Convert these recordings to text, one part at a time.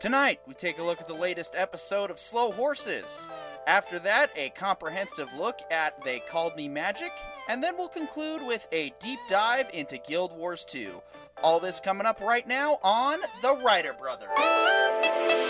Tonight, we take a look at the latest episode of Slow Horses. After that, a comprehensive look at They Called Me Magic, and then we'll conclude with a deep dive into Guild Wars 2. All this coming up right now on The Writer Brothers.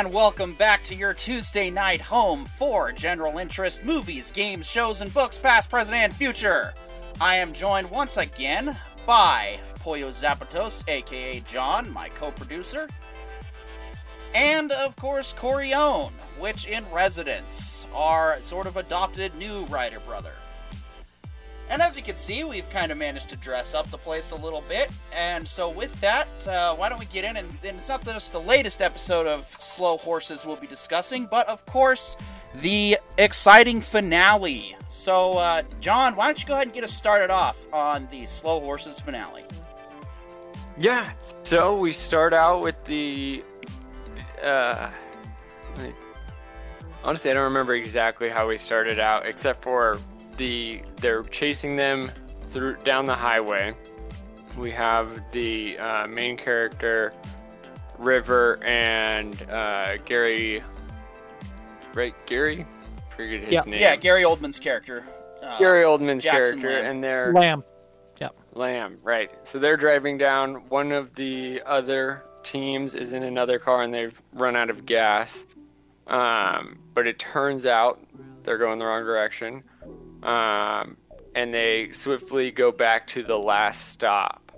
And welcome back to your Tuesday night home for general interest movies, games, shows, and books, past, present, and future. I am joined once again by Pollo Zapatos, aka John, my co producer, and of course Corione, which in residence, our sort of adopted new writer brother. And as you can see, we've kind of managed to dress up the place a little bit. And so, with that, uh, why don't we get in? And, and, it's not just the latest episode of Slow Horses we'll be discussing, but of course, the exciting finale. So, uh, John, why don't you go ahead and get us started off on the Slow Horses finale? Yeah, so we start out with the. Uh, honestly, I don't remember exactly how we started out, except for the they're chasing them through down the highway. We have the uh, main character, River, and uh, Gary. Right, Gary. Forget his yeah. name. Yeah, Gary Oldman's character. Uh, Gary Oldman's Jackson character, Lamb. and they're Lamb. Yep. Lamb, right. So they're driving down. One of the other teams is in another car and they've run out of gas. Um, but it turns out they're going the wrong direction. Um, and they swiftly go back to the last stop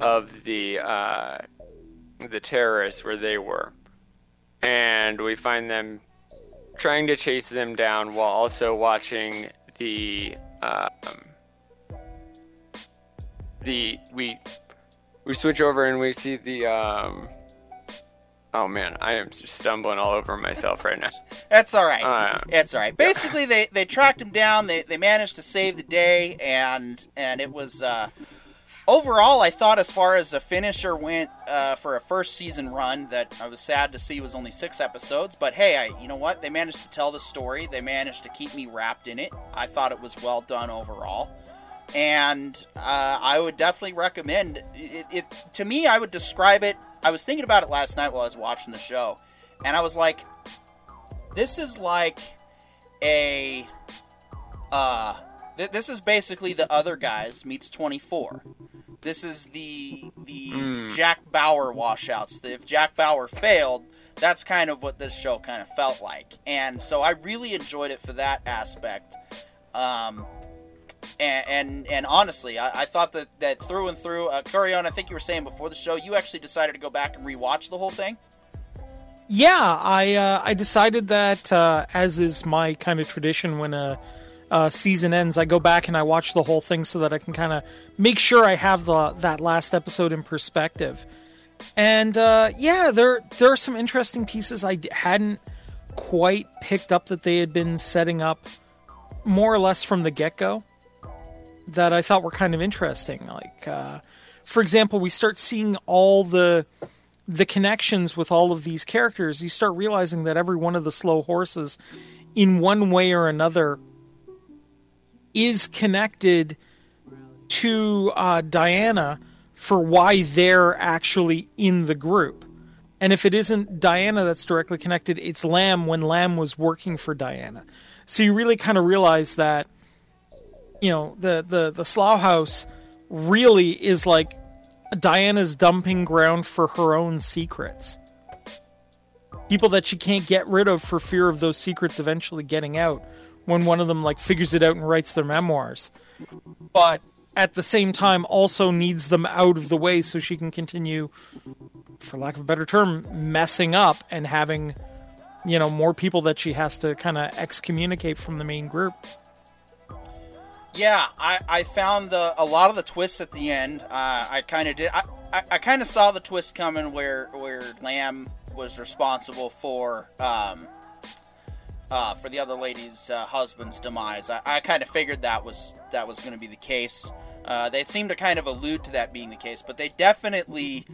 of the uh, the terrorists where they were. And we find them trying to chase them down while also watching the um, the we we switch over and we see the um oh man i am just stumbling all over myself right now That's all right. Uh, It's all right. Basically, they, they tracked him down. They, they managed to save the day, and and it was uh, overall. I thought, as far as a finisher went uh, for a first season run, that I was sad to see was only six episodes. But hey, I you know what? They managed to tell the story. They managed to keep me wrapped in it. I thought it was well done overall, and uh, I would definitely recommend it, it. To me, I would describe it. I was thinking about it last night while I was watching the show, and I was like, this is like a uh th- this is basically the other guys meets 24 this is the the jack bauer washouts if jack bauer failed that's kind of what this show kind of felt like and so i really enjoyed it for that aspect um and and, and honestly I, I thought that that through and through uh, Curion, i think you were saying before the show you actually decided to go back and rewatch the whole thing Yeah, I uh, I decided that uh, as is my kind of tradition when a, a season ends, I go back and I watch the whole thing so that I can kind of make sure I have the that last episode in perspective. And uh, yeah, there there are some interesting pieces I hadn't quite picked up that they had been setting up more or less from the get go that I thought were kind of interesting. Like, uh, for example, we start seeing all the the connections with all of these characters. You start realizing that every one of the slow horses, in one way or another, is connected to uh, Diana for why they're actually in the group. And if it isn't Diana that's directly connected, it's Lamb when Lamb was working for Diana. So you really kind of realize that, you know, the the the Slough House really is like Diana's dumping ground for her own secrets. People that she can't get rid of for fear of those secrets eventually getting out when one of them like figures it out and writes their memoirs. But at the same time also needs them out of the way so she can continue for lack of a better term messing up and having you know more people that she has to kind of excommunicate from the main group. Yeah, I, I found the a lot of the twists at the end. Uh, I kind of did. I, I, I kind of saw the twist coming where where Lamb was responsible for um, uh, for the other lady's uh, husband's demise. I, I kind of figured that was that was going to be the case. Uh, they seem to kind of allude to that being the case, but they definitely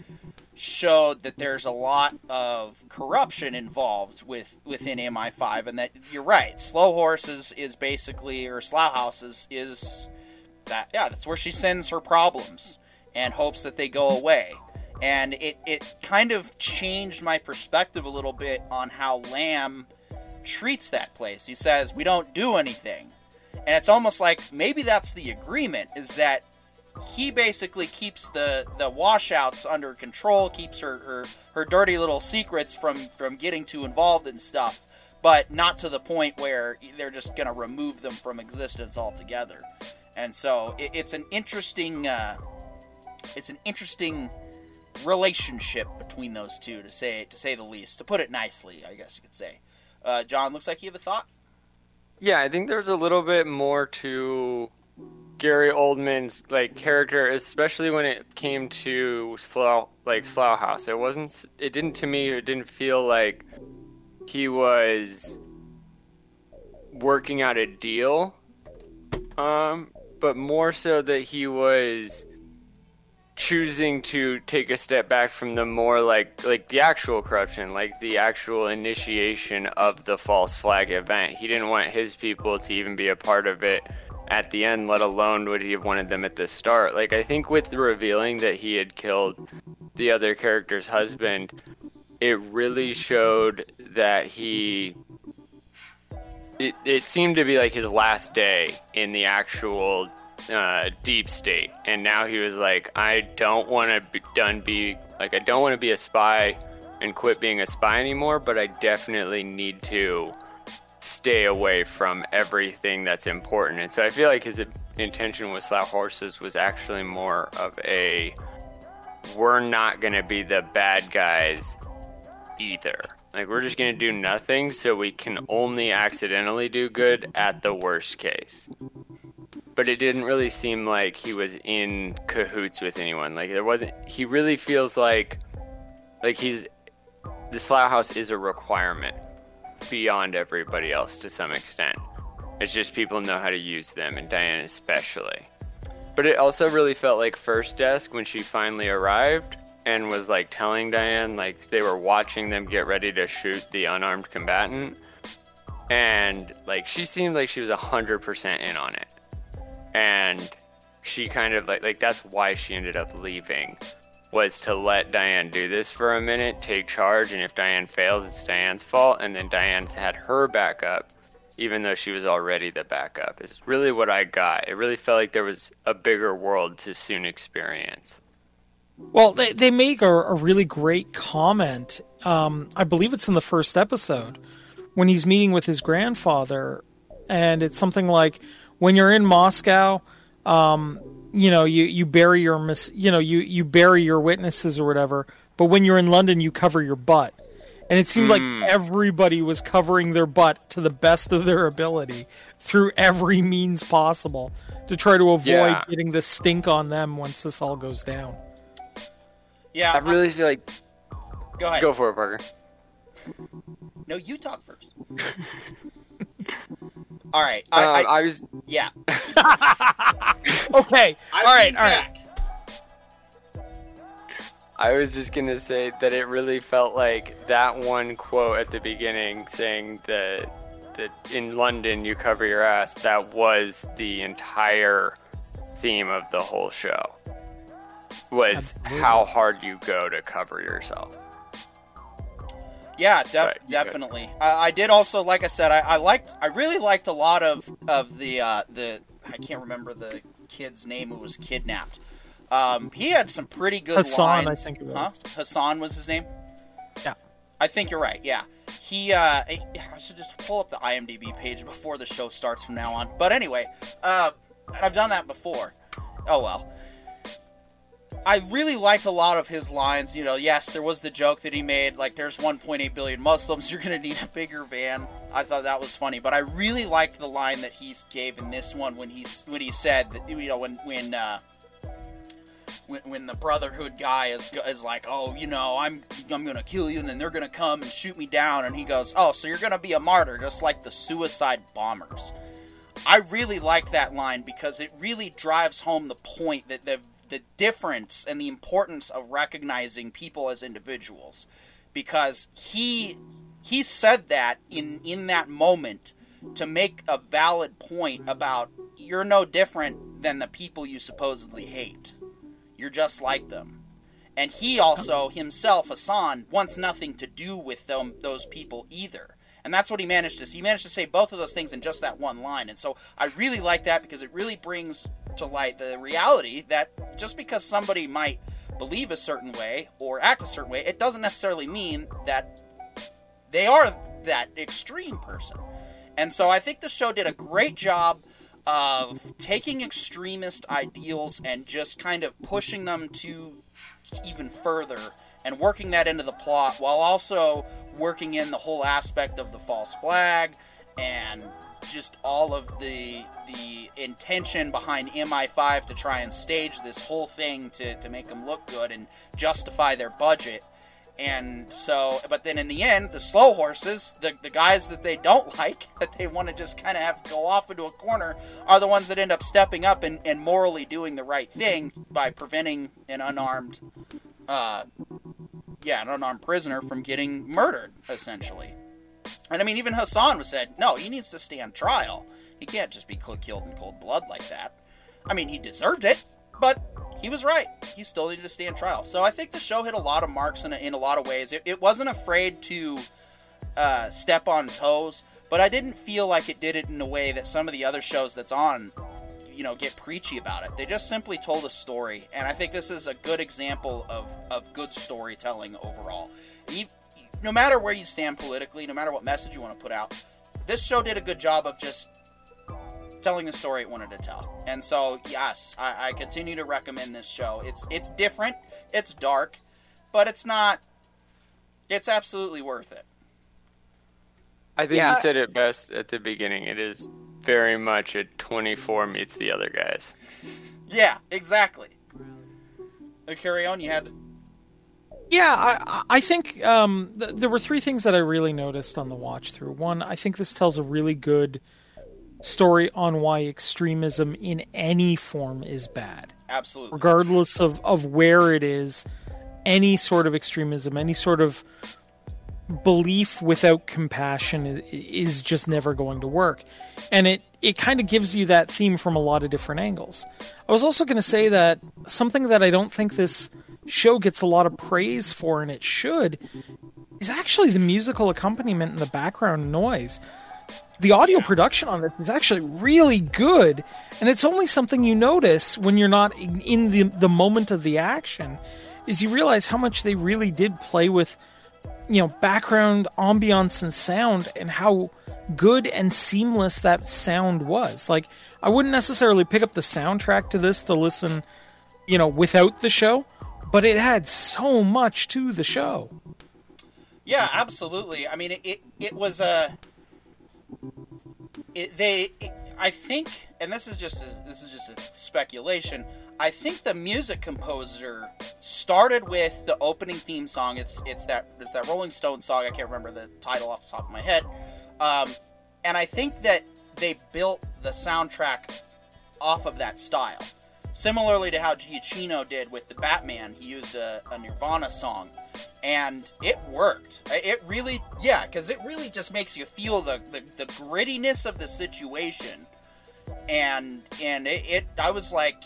showed that there's a lot of corruption involved with within MI5, and that you're right. Slow Horses is basically, or Slough Houses is that. Yeah, that's where she sends her problems and hopes that they go away. And it it kind of changed my perspective a little bit on how Lamb treats that place. He says we don't do anything, and it's almost like maybe that's the agreement is that he basically keeps the the washouts under control, keeps her her, her dirty little secrets from from getting too involved in stuff, but not to the point where they're just gonna remove them from existence altogether. And so it, it's an interesting uh, it's an interesting relationship between those two to say to say the least. To put it nicely, I guess you could say. Uh, John, looks like you have a thought. Yeah, I think there's a little bit more to Gary Oldman's like character, especially when it came to Slough, like Slough House. It wasn't. It didn't to me. It didn't feel like he was working out a deal, um, but more so that he was choosing to take a step back from the more like like the actual corruption like the actual initiation of the false flag event he didn't want his people to even be a part of it at the end, let alone would he have wanted them at the start. Like I think with the revealing that he had killed the other character's husband, it really showed that he it, it seemed to be like his last day in the actual uh, deep state and now he was like i don't want to be done be like i don't want to be a spy and quit being a spy anymore but i definitely need to stay away from everything that's important. And so I feel like his intention with Slough Horses was actually more of a we're not going to be the bad guys either. Like, we're just going to do nothing so we can only accidentally do good at the worst case. But it didn't really seem like he was in cahoots with anyone. Like, there wasn't, he really feels like, like he's, the Slough House is a requirement beyond everybody else to some extent. It's just people know how to use them, and Diane especially. But it also really felt like First Desk when she finally arrived and was like telling Diane, like they were watching them get ready to shoot the unarmed combatant. And like she seemed like she was 100% in on it. And she kind of like, like that's why she ended up leaving was to let Diane do this for a minute, take charge, and if Diane fails, it's Diane's fault, and then Diane's had her backup, even though she was already the backup. Is really what I got. It really felt like there was a bigger world to soon experience. Well, they, they make a, a really great comment. Um, I believe it's in the first episode when he's meeting with his grandfather, and it's something like, "When you're in Moscow, um, you know you you bury your mis- you know you you bury your witnesses or whatever but when you're in london you cover your butt and it seemed mm. like hmm. everybody was covering their butt to the best of their ability through every means possible to try to avoid yeah. getting the stink on them once this all goes down yeah i really feel like go ahead go for it parker no you talk first All right. I, um, I, I, was. Yeah. okay. all right. All right. I was just gonna say that it really felt like that one quote at the beginning saying that that in London you cover your ass. That was the entire theme of the whole show. Was Absolutely. how hard you go to cover yourself. Yeah, def- definitely. I, I, did also, like I said, I, I, liked, I really liked a lot of of the uh, the. I can't remember the kid's name who was kidnapped. Um, he had some pretty good Hassan, lines. I think it was. Huh? Hassan was his name. Yeah, I think you're right. Yeah, he. Uh, I should just pull up the IMDb page before the show starts from now on. But anyway, uh, I've done that before. Oh well. I really liked a lot of his lines. You know, yes, there was the joke that he made, like, there's 1.8 billion Muslims, you're to need a bigger van. I thought that was funny, but I really liked the line that he gave in this one when he when he said that you know when when uh, when, when the Brotherhood guy is is like, oh, you know, I'm I'm gonna kill you, and then they're gonna come and shoot me down, and he goes, oh, so you're gonna be a martyr, just like the suicide bombers. I really like that line because it really drives home the point that the the difference and the importance of recognizing people as individuals because he he said that in in that moment to make a valid point about you're no different than the people you supposedly hate. You're just like them. And he also himself Hassan wants nothing to do with them those people either. And that's what he managed to see. He managed to say both of those things in just that one line. And so I really like that because it really brings to light the reality that just because somebody might believe a certain way or act a certain way, it doesn't necessarily mean that they are that extreme person. And so I think the show did a great job of taking extremist ideals and just kind of pushing them to even further and working that into the plot while also working in the whole aspect of the false flag and just all of the the intention behind MI5 to try and stage this whole thing to, to make them look good and justify their budget. And so, but then in the end, the slow horses, the, the guys that they don't like, that they want to just kind of have go off into a corner, are the ones that end up stepping up and, and morally doing the right thing by preventing an unarmed uh, yeah, an unarmed prisoner from getting murdered, essentially. And I mean, even Hassan was said, no, he needs to stand trial. He can't just be killed in cold blood like that. I mean, he deserved it, but he was right. He still needed to stand trial. So I think the show hit a lot of marks in a, in a lot of ways. It, it wasn't afraid to uh, step on toes, but I didn't feel like it did it in a way that some of the other shows that's on you know get preachy about it. They just simply told a story, and I think this is a good example of of good storytelling overall. You, no matter where you stand politically, no matter what message you want to put out, this show did a good job of just telling the story it wanted to tell. And so, yes, I, I continue to recommend this show. It's it's different, it's dark, but it's not. It's absolutely worth it. I think yeah. you said it best at the beginning. It is very much a 24 meets the other guys. Yeah, exactly. Uh, carry on. You had. Yeah, I, I think um, th- there were three things that I really noticed on the watch through. One, I think this tells a really good story on why extremism in any form is bad. Absolutely. Regardless of, of where it is, any sort of extremism, any sort of belief without compassion is just never going to work. And it, it kind of gives you that theme from a lot of different angles. I was also going to say that something that I don't think this show gets a lot of praise for, and it should, is actually the musical accompaniment and the background noise. The audio production on this is actually really good, and it's only something you notice when you're not in the, the moment of the action, is you realize how much they really did play with you know background ambiance and sound and how good and seamless that sound was. Like i wouldn't necessarily pick up the soundtrack to this to listen you know without the show but it had so much to the show. Yeah absolutely. I mean it it, it was a it, they it, i think and this is just a, this is just a speculation I think the music composer started with the opening theme song. It's it's that it's that Rolling Stone song. I can't remember the title off the top of my head. Um, and I think that they built the soundtrack off of that style. Similarly to how Giacchino did with the Batman, he used a, a Nirvana song, and it worked. It really, yeah, because it really just makes you feel the, the, the grittiness of the situation, and and it, it I was like,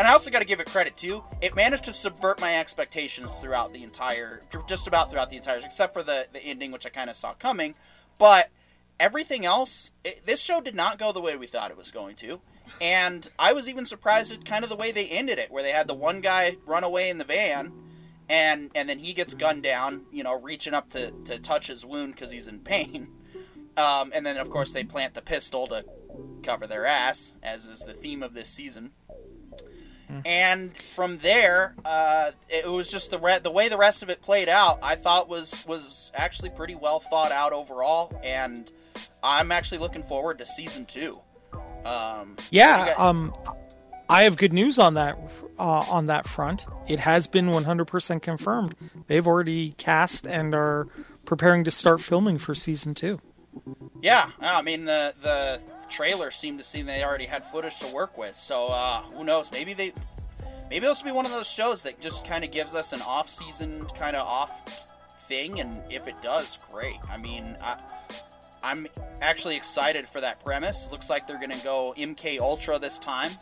and I also got to give it credit too. It managed to subvert my expectations throughout the entire, just about throughout the entire, except for the the ending, which I kind of saw coming. But everything else, it, this show did not go the way we thought it was going to. And I was even surprised at kind of the way they ended it, where they had the one guy run away in the van, and and then he gets gunned down, you know, reaching up to, to touch his wound because he's in pain. Um, and then of course they plant the pistol to cover their ass, as is the theme of this season. Mm. And from there, uh, it was just the re- the way the rest of it played out. I thought was was actually pretty well thought out overall, and I'm actually looking forward to season two. Um, yeah, got- um, I have good news on that. uh, on that front. It has been 100% confirmed. They've already cast and are preparing to start filming for season two. Yeah, I mean the the trailer seemed to seem they already had footage to work with. So uh, who knows? Maybe they maybe this will be one of those shows that just kind of gives us an off-season kind of off thing, and if it does, great. I mean, I, I'm actually excited for that premise. Looks like they're to go MK Ultra this time.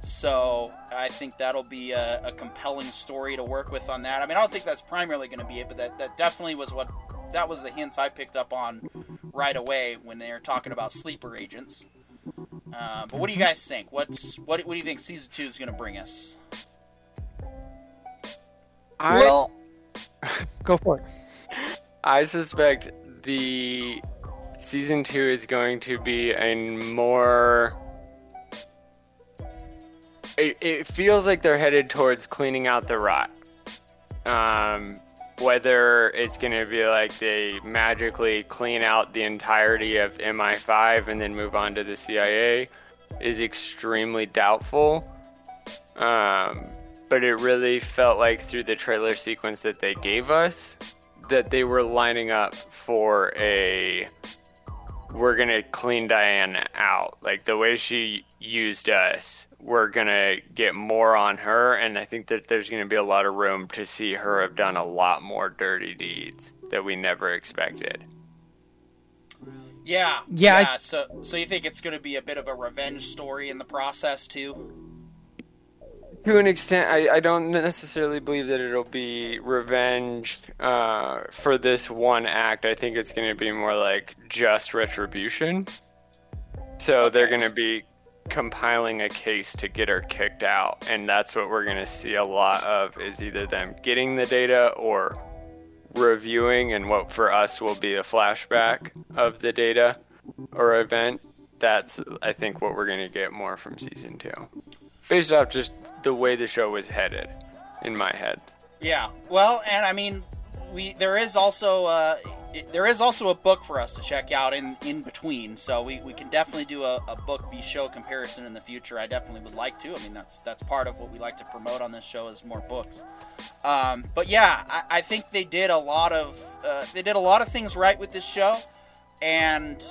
So I think that'll be a, a, compelling story to work with on that. I mean, I don't think that's primarily going to be it, but that, that definitely was what that was the hints I picked up on right away when they're talking about sleeper agents. Uh, but what do you guys think? What's what? What do you think season two is going to bring us? I, well, go for it. I suspect the season two is going to be a more. It, it feels like they're headed towards cleaning out the rot. Um, whether it's going to be like they magically clean out the entirety of MI5 and then move on to the CIA is extremely doubtful. Um, but it really felt like through the trailer sequence that they gave us that they were lining up for a we're gonna clean Diane out. Like the way she used us, we're gonna get more on her, and I think that there's gonna be a lot of room to see her have done a lot more dirty deeds that we never expected. Yeah, yeah. yeah. So, so you think it's gonna be a bit of a revenge story in the process too? to an extent, I, I don't necessarily believe that it'll be revenge uh, for this one act. I think it's going to be more like just retribution. So okay. they're going to be compiling a case to get her kicked out, and that's what we're going to see a lot of is either them getting the data or reviewing, and what for us will be a flashback of the data or event. That's I think what we're going to get more from season two based off just the way the show was headed in my head. Yeah. Well, and I mean, we there is also uh, there is also a book for us to check out in in between, so we, we can definitely do a, a book v show comparison in the future. I definitely would like to. I mean, that's that's part of what we like to promote on this show is more books. Um, but yeah, I, I, think they did a lot of uh, they did a lot of things right with this show, and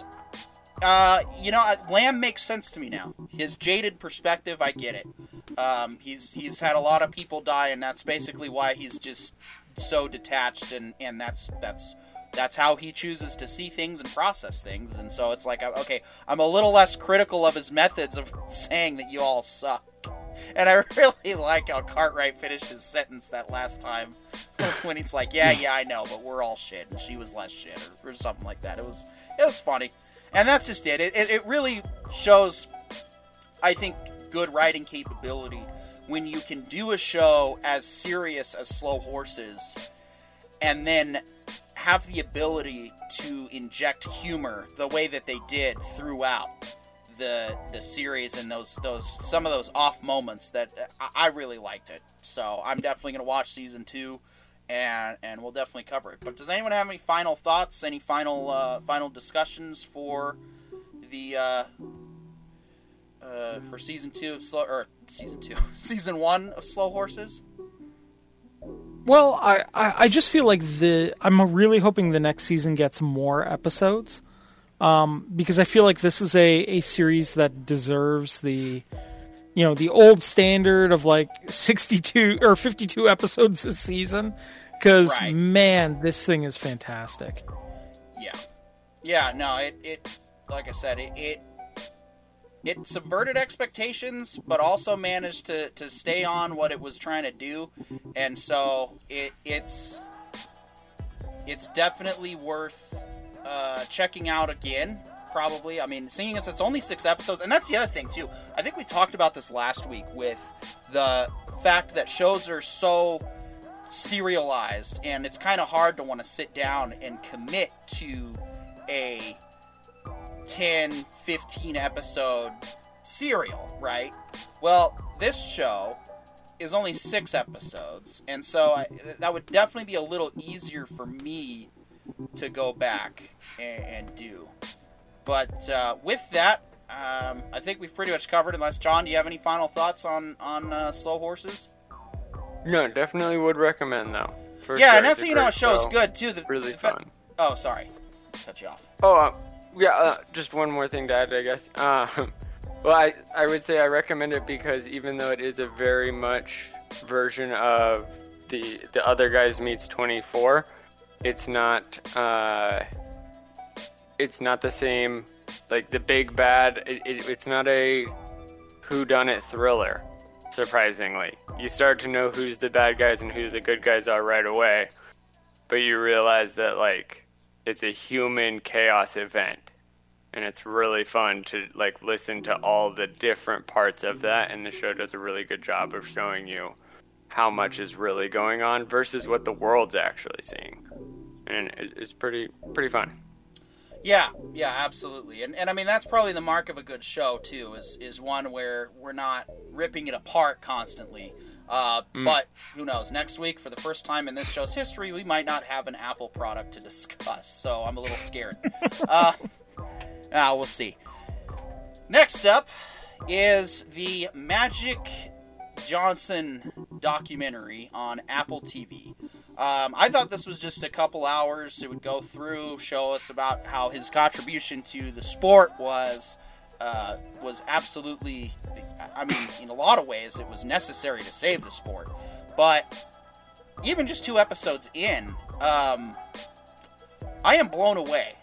uh, you know, Lamb makes sense to me now. His jaded perspective, I get it. Um, he's he's had a lot of people die, and that's basically why he's just so detached, and and that's that's that's how he chooses to see things and process things. And so it's like, okay, I'm a little less critical of his methods of saying that you all suck. And I really like how Cartwright finished his sentence that last time when he's like, "Yeah, yeah, I know, but we're all shit, and she was less shit," or, or something like that. It was it was funny and that's just it. It, it, it really shows, I think, good writing capability when you can do a show as serious as Slow Horses and then have the ability to inject humor the way that they did throughout the the series and those those some of those off moments that I, I really liked it. So I'm definitely gonna watch season two and and we'll definitely cover it. But does anyone have any final thoughts? Any final uh, final discussions for the uh, uh, for season two of slow or season two season one of Slow Horses? Well, I, I, I just feel like the I'm really hoping the next season gets more episodes, um, because I feel like this is a, a series that deserves the you know the old standard of like 62 or 52 episodes a season because right. man this thing is fantastic yeah yeah no it, it like i said it, it it subverted expectations but also managed to, to stay on what it was trying to do and so it, it's it's definitely worth uh, checking out again probably. I mean, seeing as it's only six episodes, and that's the other thing too. I think we talked about this last week with the fact that shows are so serialized, and it's kind of hard to want to sit down and commit to a 10, 15 episode serial, right? Well, this show is only six episodes, and so I, that would definitely be a little easier for me to go back and, and do. But uh, with that, Um, I think we've pretty much covered. Unless John, do you have any final thoughts on on uh, Slow Horses? No, definitely would recommend though. Yeah, sure. and that's how you know a show's show. good too. The, Really the fa- fun. Oh, sorry, cut you off. Oh, uh, yeah. Uh, just one more thing to add, I guess. Um, well, I I would say I recommend it because even though it is a very much version of the the other guys meets 24, it's not uh, it's not the same. Like the big bad, it, it, it's not a who done it thriller. Surprisingly, you start to know who's the bad guys and who the good guys are right away, but you realize that like it's a human chaos event and it's really fun to like listen to all the different parts of that and the show does a really good job of showing you how much is really going on versus what the world's actually seeing and it's pretty pretty fun Yeah, yeah, absolutely. And and I mean that's probably the mark of a good show too. Is is one where we're not ripping it apart constantly. Uh, But who knows? Next week, for the first time in this show's history, we might not have an Apple product to discuss. So I'm a little scared. uh, ah, we'll see. Next up is the Magic Johnson documentary on Apple TV. Um, I thought this was just a couple hours. It would go through, show us about how his contribution to the sport was uh, was absolutely. I mean, in a lot of ways, it was necessary to save the sport. But even just two episodes in, um, I am blown away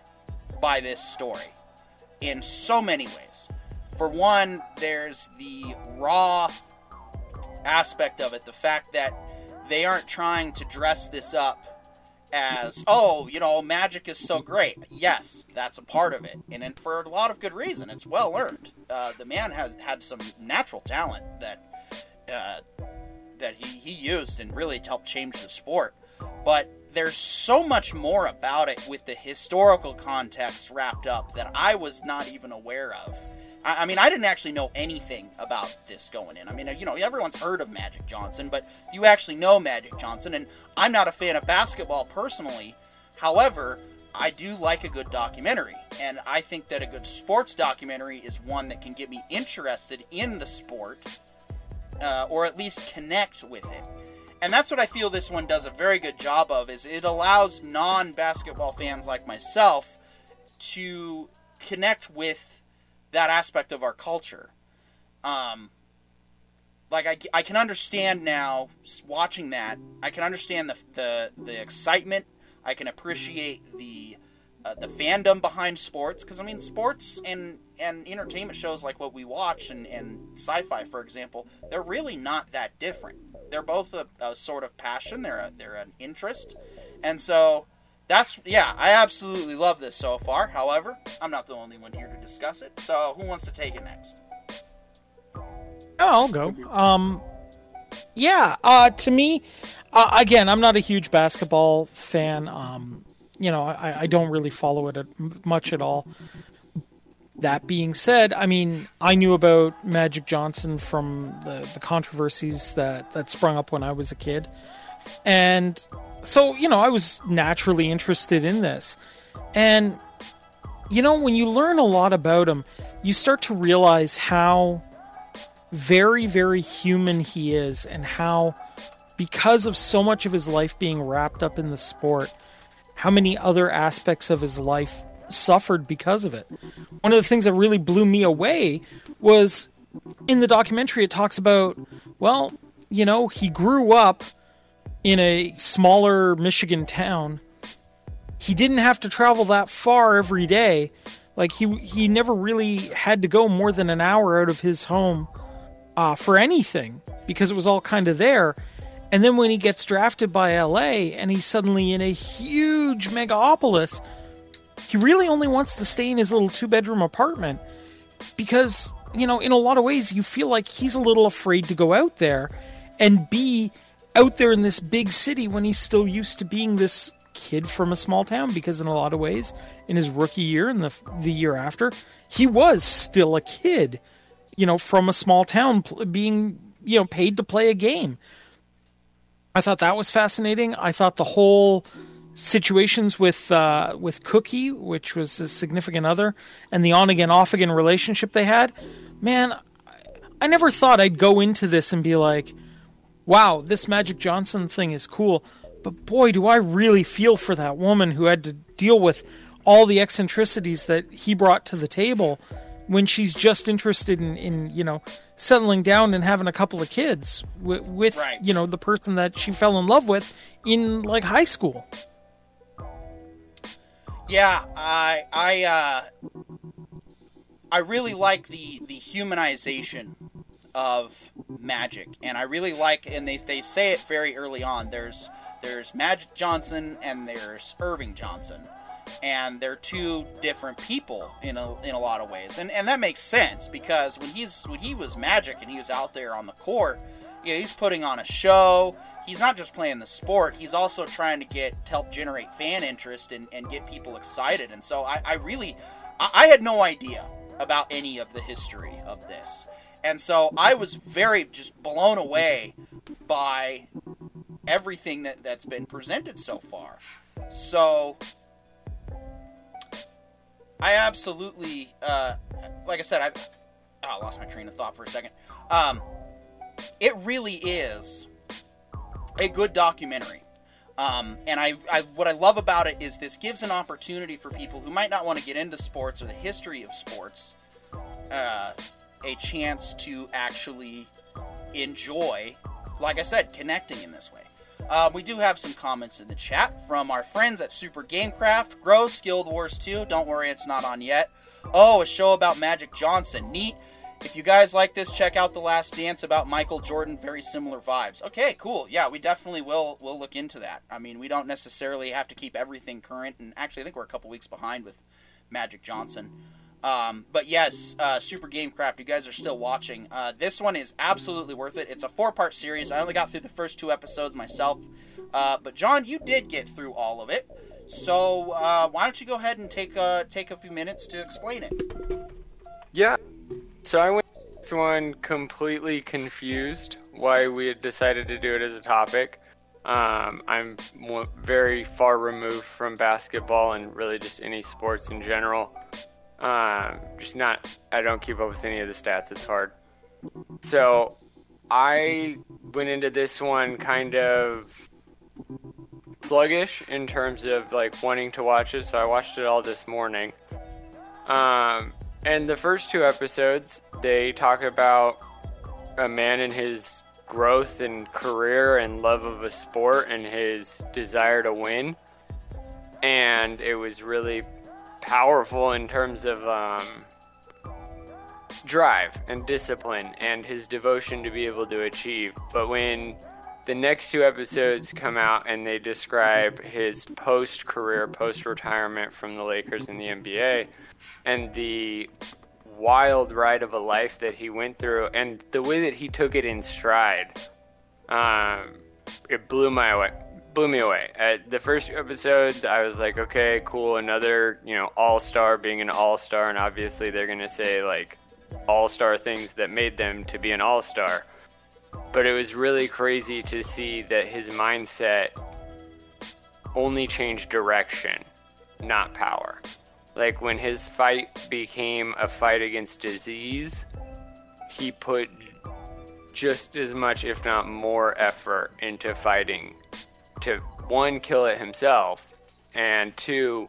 by this story in so many ways. For one, there's the raw aspect of it, the fact that they aren't trying to dress this up as, oh, you know, magic is so great. Yes, that's a part of it, and, and for a lot of good reason. It's well earned. Uh, the man has had some natural talent that uh, that he, he used and really helped change the sport. But there's so much more about it with the historical context wrapped up that I was not even aware of. I, I mean, I didn't actually know anything about this going in. I mean, you know, everyone's heard of Magic Johnson, but you actually know Magic Johnson? And I'm not a fan of basketball personally. However, I do like a good documentary, and I think that a good sports documentary is one that can get me interested in the sport uh, or at least connect with it. And that's what I feel this one does a very good job of is it allows non-basketball fans like myself to connect with that aspect of our culture. Um, like I, I can understand now watching that. I can understand the the, the excitement. I can appreciate the uh, the fandom behind sports because I mean sports and and entertainment shows like what we watch and, and sci-fi for example they're really not that different they're both a, a sort of passion they're a, they're an interest and so that's yeah I absolutely love this so far however I'm not the only one here to discuss it so who wants to take it next Oh, I'll go. Um, yeah. Uh, to me, uh, again, I'm not a huge basketball fan. Um, you know, I, I don't really follow it much at all. That being said, I mean, I knew about Magic Johnson from the, the controversies that, that sprung up when I was a kid. And so, you know, I was naturally interested in this. And, you know, when you learn a lot about him, you start to realize how very, very human he is, and how, because of so much of his life being wrapped up in the sport, how many other aspects of his life suffered because of it. One of the things that really blew me away was in the documentary, it talks about, well, you know, he grew up in a smaller Michigan town. He didn't have to travel that far every day. Like he he never really had to go more than an hour out of his home uh, for anything because it was all kind of there. And then when he gets drafted by LA and he's suddenly in a huge megapolis, he really only wants to stay in his little two bedroom apartment because, you know, in a lot of ways, you feel like he's a little afraid to go out there and be out there in this big city when he's still used to being this kid from a small town because in a lot of ways in his rookie year and the the year after he was still a kid you know from a small town being you know paid to play a game. I thought that was fascinating. I thought the whole situations with uh, with Cookie, which was his significant other, and the on again off again relationship they had, man, I never thought I'd go into this and be like, "Wow, this Magic Johnson thing is cool." But boy, do I really feel for that woman who had to deal with all the eccentricities that he brought to the table when she's just interested in, in you know settling down and having a couple of kids with, with Right. you know the person that she fell in love with in like high school. Yeah, I I uh, I really like the the humanization of magic, and I really like, and they they say it very early on. There's there's Magic Johnson and there's Earvin Johnson, and they're two different people in a in a lot of ways, and and that makes sense because when he's when he was Magic and he was out there on the court, you know, he's putting on a show. He's not just playing the sport; he's also trying to get to help generate fan interest and, and get people excited. And so I, I really, I, I had no idea about any of the history of this, and so I was very just blown away by everything that, that's been presented so far. So I absolutely, uh, like I said, I, oh, I lost my train of thought for a second. Um, it really is a good documentary. Um, and I, I, what I love about it is this gives an opportunity for people who might not want to get into sports or the history of sports, uh, a chance to actually enjoy, like I said, connecting in this way. Uh, we do have some comments in the chat from our friends at Super Gamecraft. Gross, Guild Wars 2. Don't worry, it's not on yet. Oh, a show about Magic Johnson. Neat. If you guys like this, check out The Last Dance about Michael Jordan. Very similar vibes. Okay, cool. Yeah, we definitely will will look into that. I mean, we don't necessarily have to keep everything current, and actually, I think we're a couple weeks behind with Magic Johnson. Um, but yes, uh, Super Gamecraft, you guys are still watching. Uh, this one is absolutely worth it. It's a four part series. I only got through the first two episodes myself. Uh, but John, you did get through all of it. So uh, why don't you go ahead and take uh, take a few minutes to explain it? Yeah. So I went this one completely confused why we had decided to do it as a topic. Um, I'm very far removed from basketball and really just any sports in general. Um, just not, I don't keep up with any of the stats. It's hard. So I went into this one kind of sluggish in terms of like wanting to watch it. So I watched it all this morning. Um, and the first two episodes, they talk about a man and his growth and career and love of a sport and his desire to win. And it was really powerful in terms of um, drive and discipline and his devotion to be able to achieve. But when the next two episodes come out and they describe his post career, post retirement from the Lakers and the NBA, and the wild ride of a life that he went through, and the way that he took it in stride, um, it blew my away. Blew me away. At the first episodes, I was like, okay, cool, another, you know, all star being an all star, and obviously they're gonna say like all star things that made them to be an all star but it was really crazy to see that his mindset only changed direction, not power. Like when his fight became a fight against disease, he put just as much, if not more, effort into fighting to one, kill it himself, and two,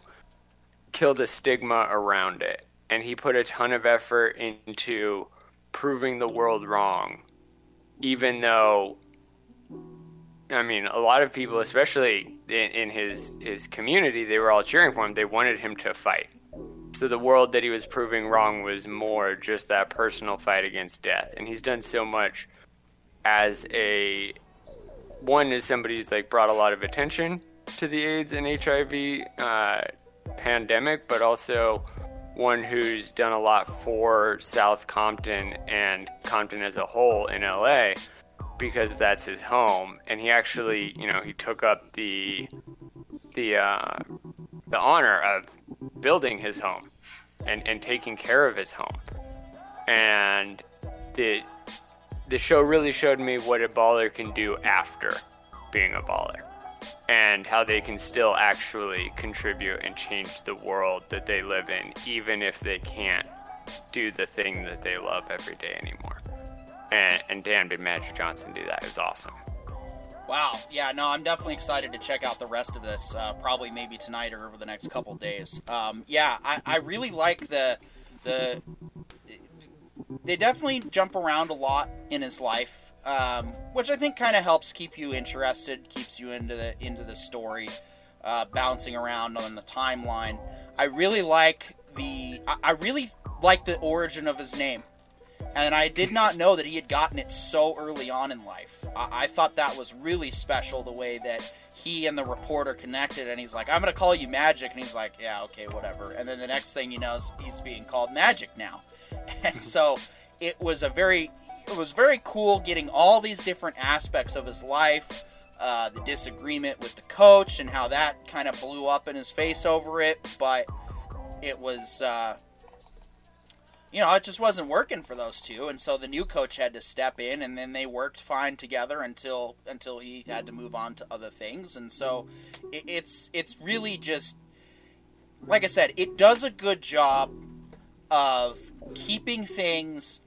kill the stigma around it. And he put a ton of effort into proving the world wrong even though I mean, a lot of people, especially in, in, his his community, they were all cheering for him. They wanted him to fight. So the world that he was proving wrong was more just that personal fight against death. And he's done so much as a one as somebody who's like brought a lot of attention to the AIDS and HIV uh, pandemic, but also one who's done a lot for South Compton and Compton as a whole in LA because that's his home and he actually you know he took up the the uh, the honor of building his home and, and taking care of his home and the the show really showed me what a baller can do after being a baller and how they can still actually contribute and change the world that they live in, even if they can't do the thing that they love every day anymore. And, and damn, did Magic Johnson do that? It was awesome. Wow. Yeah, no, I'm definitely excited to check out the rest of this, uh, probably maybe tonight or over the next couple days. Um, yeah, I, I really like the the. They definitely jump around a lot in his life, um, which I think kind of helps keep you interested, keeps you into the into the story, uh, bouncing around on the timeline. I really like the. I really like the origin of his name and I did not know that he had gotten it so early on in life. I, I thought that was really special the way that he and the reporter connected, and he's like, "I'm gonna call you Magic," and he's like, "Yeah, okay, whatever." And then the next thing he knows, he's being called Magic now, and so it was a very, it was very cool getting all these different aspects of his life. Uh, the disagreement with the coach and how that kind of blew up in his face over it, but it was uh, you know, it just wasn't working for those two, and so the new coach had to step in, and then they worked fine together until until he had to move on to other things, and so it, it's it's really just like I said, it does a good job of keeping things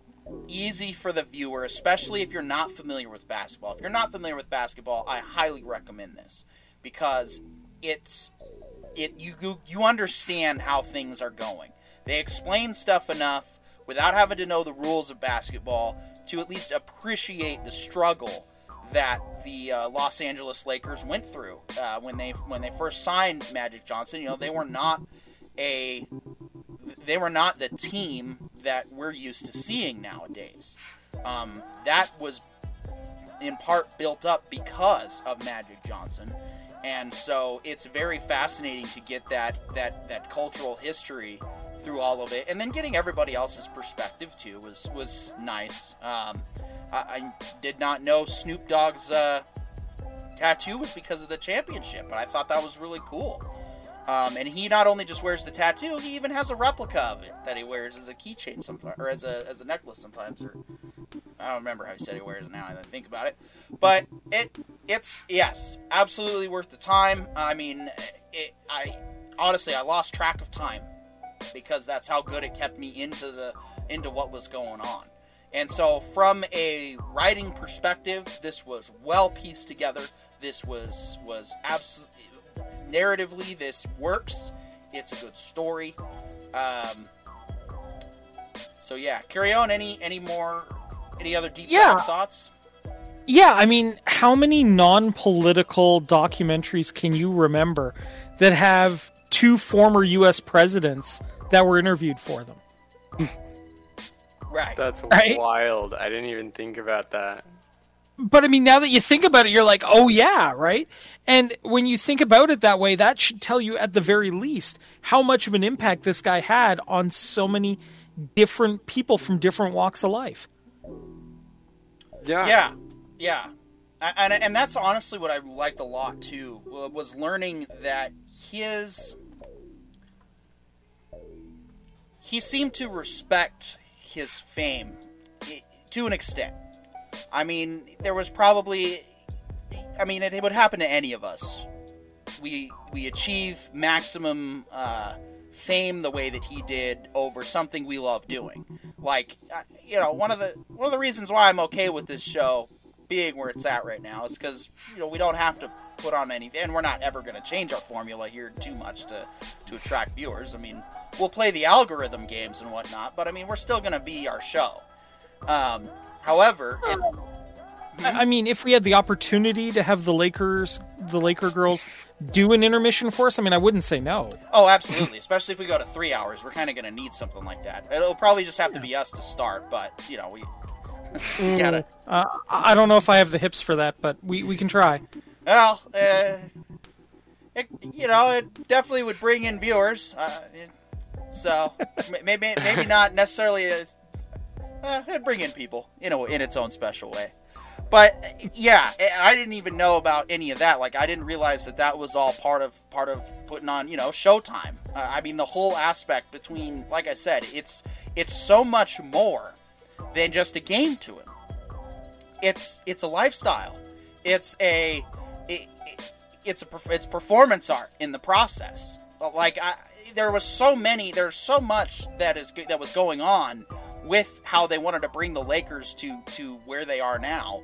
easy for the viewer, especially if you're not familiar with basketball. If you're not familiar with basketball, I highly recommend this because it's it you you understand how things are going. They explain stuff enough without having to know the rules of basketball to at least appreciate the struggle that the uh, Los Angeles Lakers went through uh, when they when they first signed Magic Johnson. You know, they were not a they were not the team that we're used to seeing nowadays. Um, that was in part built up because of Magic Johnson, and so it's very fascinating to get that that that cultural history through all of it, and then getting everybody else's perspective too was was nice. Um, I, I, did not know Snoop Dogg's uh, tattoo was because of the championship, but I thought that was really cool. Um, and he not only just wears the tattoo, he even has a replica of it that he wears as a keychain sometimes, or as a as a necklace sometimes. Or I don't remember how he said he wears it now. I think about it, but it it's yes, absolutely worth the time. I mean, it, I honestly I lost track of time because that's how good it kept me into the into what was going on. And so, from a writing perspective, this was well pieced together. This was was absolutely narratively, this works. It's a good story. Um, so yeah, carry on. Any any more any other deep yeah. thoughts? Yeah, I mean, how many non-political documentaries can you remember that have two former U.S. presidents that were interviewed for them. right. That's right? wild. I didn't even think about that. But I mean, now that you think about it, you're like, oh yeah, right? And when you think about it that way, that should tell you at the very least how much of an impact this guy had on so many different people from different walks of life. Yeah. Yeah. Yeah. And, and that's honestly what I liked a lot too was learning that his he seemed to respect his fame eh, to an extent. I mean, there was probably, I mean, it, it would happen to any of us. We we achieve maximum uh, fame the way that he did over something we love doing. Like, uh, you know, one of the one of the reasons why I'm okay with this show being where it's at right now is because you know we don't have to put on anything, and we're not ever going to change our formula here too much to to attract viewers. I mean, we'll play the algorithm games and whatnot, but I mean, we're still going to be our show. Um, however, it, I mean, if we had the opportunity to have the Lakers, the Laker girls, do an intermission for us, I mean, I wouldn't say no. Oh, absolutely. Especially if we go to three hours, we're kind of going to need something like that. It'll probably just have to be us to start, but you know, we gotta. Uh, I don't know if I have the hips for that, but we, we can try. Well, uh, it, you know, it definitely would bring in viewers. Uh, it, so maybe maybe not necessarily. Uh, it'd bring in people, you know, in its own special way. But yeah, I didn't even know about any of that. Like, I didn't realize that that was all part of part of putting on, you know, Showtime. Uh, I mean, the whole aspect between, like I said, it's it's so much more than just a game to him. It's it's a lifestyle. It's a it, it's a it's performance art in the process. Like I, there was so many, there's so much that is that was going on with how they wanted to bring the Lakers to to where they are now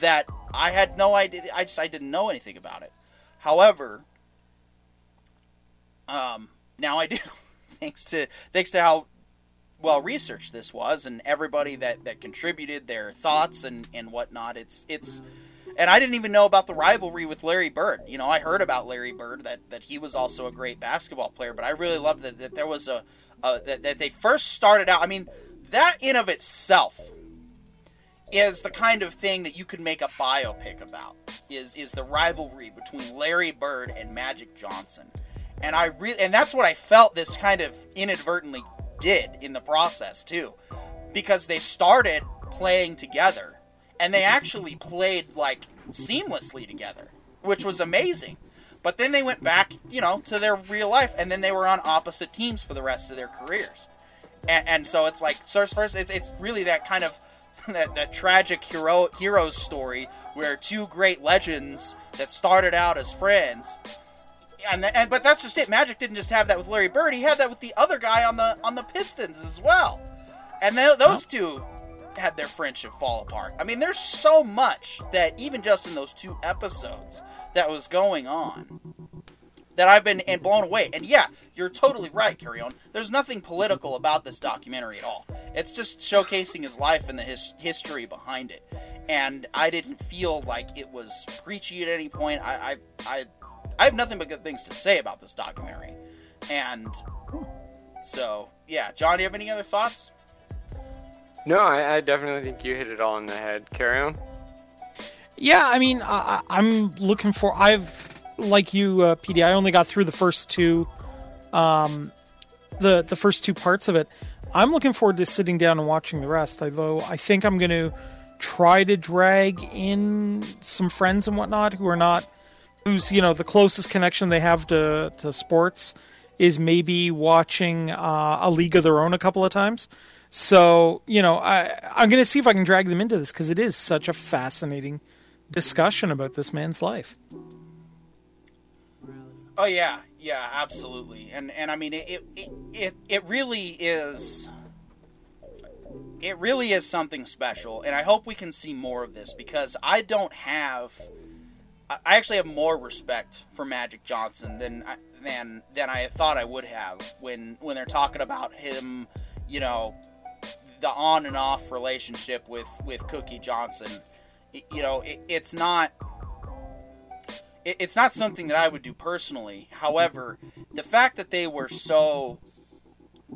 that I had no idea. I just I didn't know anything about it. However, um, now I do, thanks to thanks to how well researched this was and everybody that that contributed their thoughts and and whatnot. It's it's and I didn't even know about the rivalry with Larry Bird. You know, I heard about Larry Bird that that he was also a great basketball player, but I really loved that that there was a, a that, that they first started out. I mean, that in of itself is the kind of thing that you could make a biopic about. Is is the rivalry between Larry Bird and Magic Johnson. And I really and that's what I felt this kind of inadvertently did in the process too. Because they started playing together and they actually played like seamlessly together, which was amazing. But then they went back, you know, to their real life, and then they were on opposite teams for the rest of their careers. And, and so it's like first, first, it's it's really that kind of that, that tragic hero hero's story where two great legends that started out as friends. And, and but that's just it. Magic didn't just have that with Larry Bird; he had that with the other guy on the on the Pistons as well. And th- those two had their friendship fall apart. I mean, there's so much that even just in those two episodes that was going on that I've been and blown away. And yeah, you're totally right, Carry On. There's nothing political about this documentary at all. It's just showcasing his life and the his history behind it. And I didn't feel like it was preachy at any point. I I I, I have nothing but good things to say about this documentary. And so yeah, John, do you have any other thoughts? No, I, I definitely think you hit it all in the head. Carry on. Yeah, I mean, I, I'm looking for. I've like you, uh, PD. I only got through the first two, um, the the first two parts of it. I'm looking forward to sitting down and watching the rest. Although I think I'm going to try to drag in some friends and whatnot who are not, who's you know the closest connection they have to to sports is maybe watching uh, a league of their own a couple of times. So, you know, I, I'm going to see if I can drag them into this because it is such a fascinating discussion about this man's life. Oh yeah, yeah, absolutely. And and I mean it it it, it really is it really is something special and I hope we can see more of this because I don't have I actually have more respect for Magic Johnson than than than I thought I would have when when they're talking about him, you know, the on and off relationship with with Cookie Johnson. You know, it, it's not it, it's not something that I would do personally. However, the fact that they were so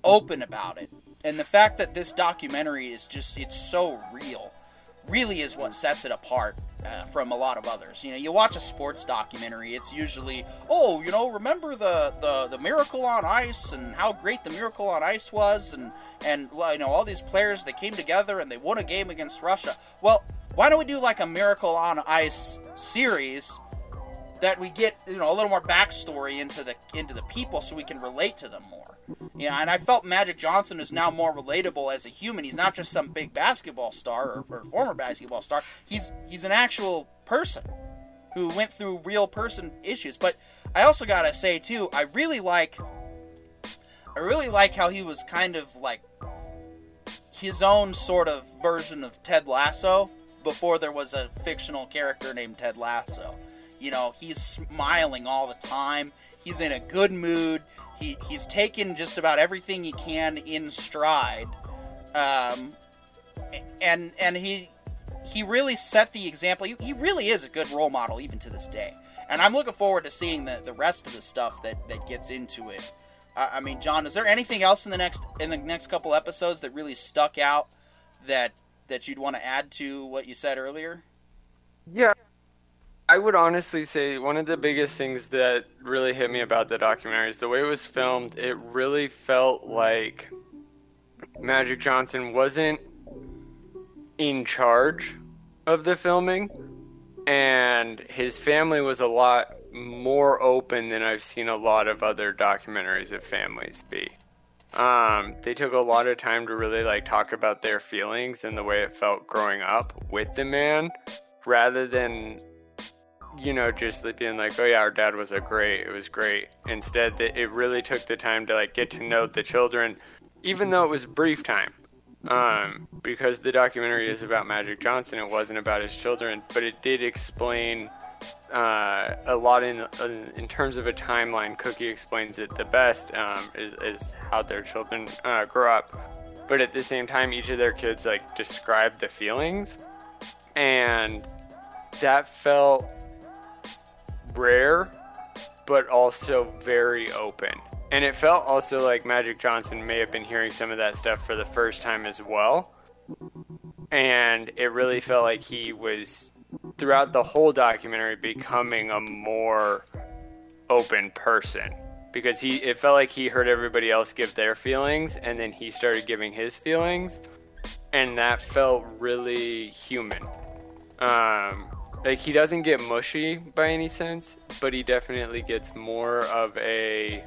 open about it, and the fact that this documentary is just it's so real, really is what sets it apart uh, from a lot of others. You know, you watch a sports documentary, it's usually, oh, you know, remember the, the, the miracle on ice and how great the miracle on ice was, and and you know all these players they came together and they won a game against Russia. Well, why don't we do like a miracle on ice series? That we get, you know, a little more backstory into the into the people, so we can relate to them more. Yeah, and I felt Magic Johnson is now more relatable as a human. He's not just some big basketball star or, or former basketball star. He's he's an actual person who went through real person issues. But I also gotta say too, I really like I really like how he was kind of like his own sort of version of Ted Lasso before there was a fictional character named Ted Lasso. You know, he's smiling all the time. He's in a good mood. He, he's taken just about everything he can in stride. Um, and and he he really set the example. He, he really is a good role model even to this day. And I'm looking forward to seeing the, the rest of the stuff that, that gets into it. I, I mean, John, is there anything else in the next in the next couple episodes that really stuck out that that you'd want to add to what you said earlier? Yeah, I would honestly say one of the biggest things that really hit me about the documentary is the way it was filmed. It really felt like Magic Johnson wasn't in charge of the filming, and his family was a lot more open than I've seen a lot of other documentaries of families be. Um, they took a lot of time to really like talk about their feelings and the way it felt growing up with the man, rather than you know, just being like, oh yeah, our dad was a great, it was great. Instead, that it really took the time to like get to know the children, even though it was brief time. Um, because the documentary is about Magic Johnson, it wasn't about his children, but it did explain uh, a lot in in terms of a timeline. Cookie explains it the best um, is is how their children uh, grow up, but at the same time, each of their kids like describe the feelings, and that felt rare, but also very open. And it felt also like Magic Johnson may have been hearing some of that stuff for the first time as well. And it really felt like he was, throughout the whole documentary, becoming a more open person. Because he, it felt like he heard everybody else give their feelings, and then he started giving his feelings, and that felt really human. Um, like he doesn't get mushy by any sense, but he definitely gets more of a.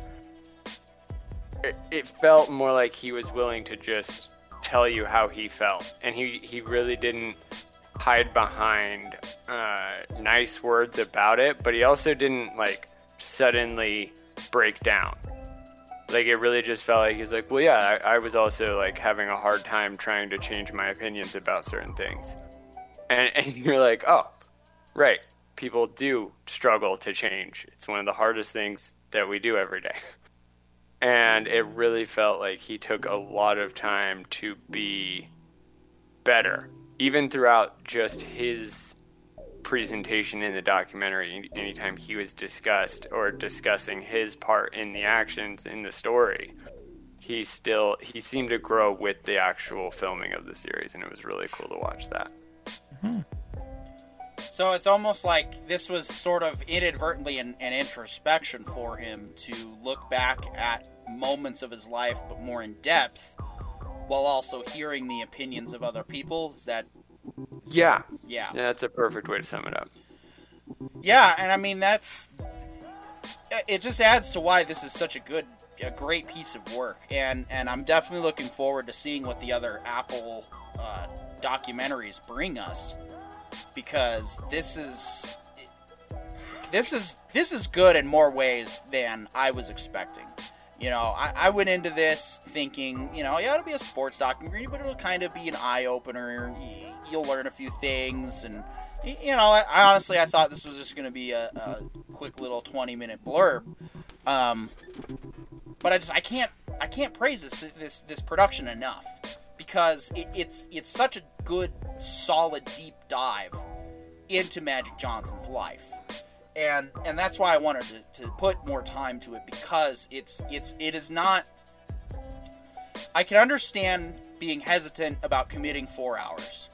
It, felt more like he was willing to just tell you how he felt, and he he really didn't hide behind uh, nice words about it, but he also didn't like suddenly break down. Like it really just felt like he's like, well, yeah, I, I was also like having a hard time trying to change my opinions about certain things, and and you're like, oh, Right. People do struggle to change. It's one of the hardest things that we do every day. And it really felt like he took a lot of time to be better, even throughout just his presentation in the documentary. Anytime he was discussed or discussing his part in the actions in the story, he still he seemed to grow with the actual filming of the series, and it was really cool to watch that. Mm-hmm. So it's almost like this was sort of inadvertently an, an, introspection for him to look back at moments of his life, but more in depth, while also hearing the opinions of other people. Is that? Is yeah. That, yeah. Yeah, that's a perfect way to sum it up. Yeah, and I mean that's. It just adds to why this is such a good, a great piece of work, and and I'm definitely looking forward to seeing what the other Apple uh, documentaries bring us because this is this is this is good in more ways than I was expecting. You know, I, I went into this thinking, you know, yeah, it'll be a sports documentary, but it'll kind of be an eye opener. You'll learn a few things, and you know, I, I honestly I thought this was just going to be a, a, quick little twenty minute blurb. Um, but I just I can't I can't praise this this this production enough because it, it's it's such a good, solid, deep dive into Magic Johnson's life, and and that's why I wanted to, to put more time to it because it's it's it is not. I can understand being hesitant about committing four hours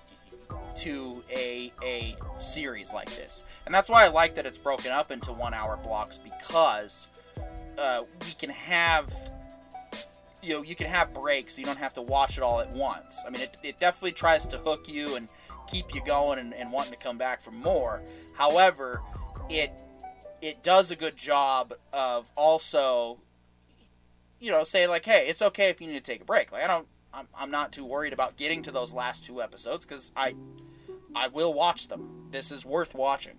to a a series like this, and that's why I like that it's broken up into one hour blocks because uh, we can have you know you can have breaks. You don't have to watch it all at once. I mean, it, it definitely tries to hook you and keep you going and, and wanting to come back for more. However, it it does a good job of also you know saying like, hey, it's okay if you need to take a break. Like I don't. I'm, I'm not too worried about getting to those last two episodes because I I will watch them. This is worth watching.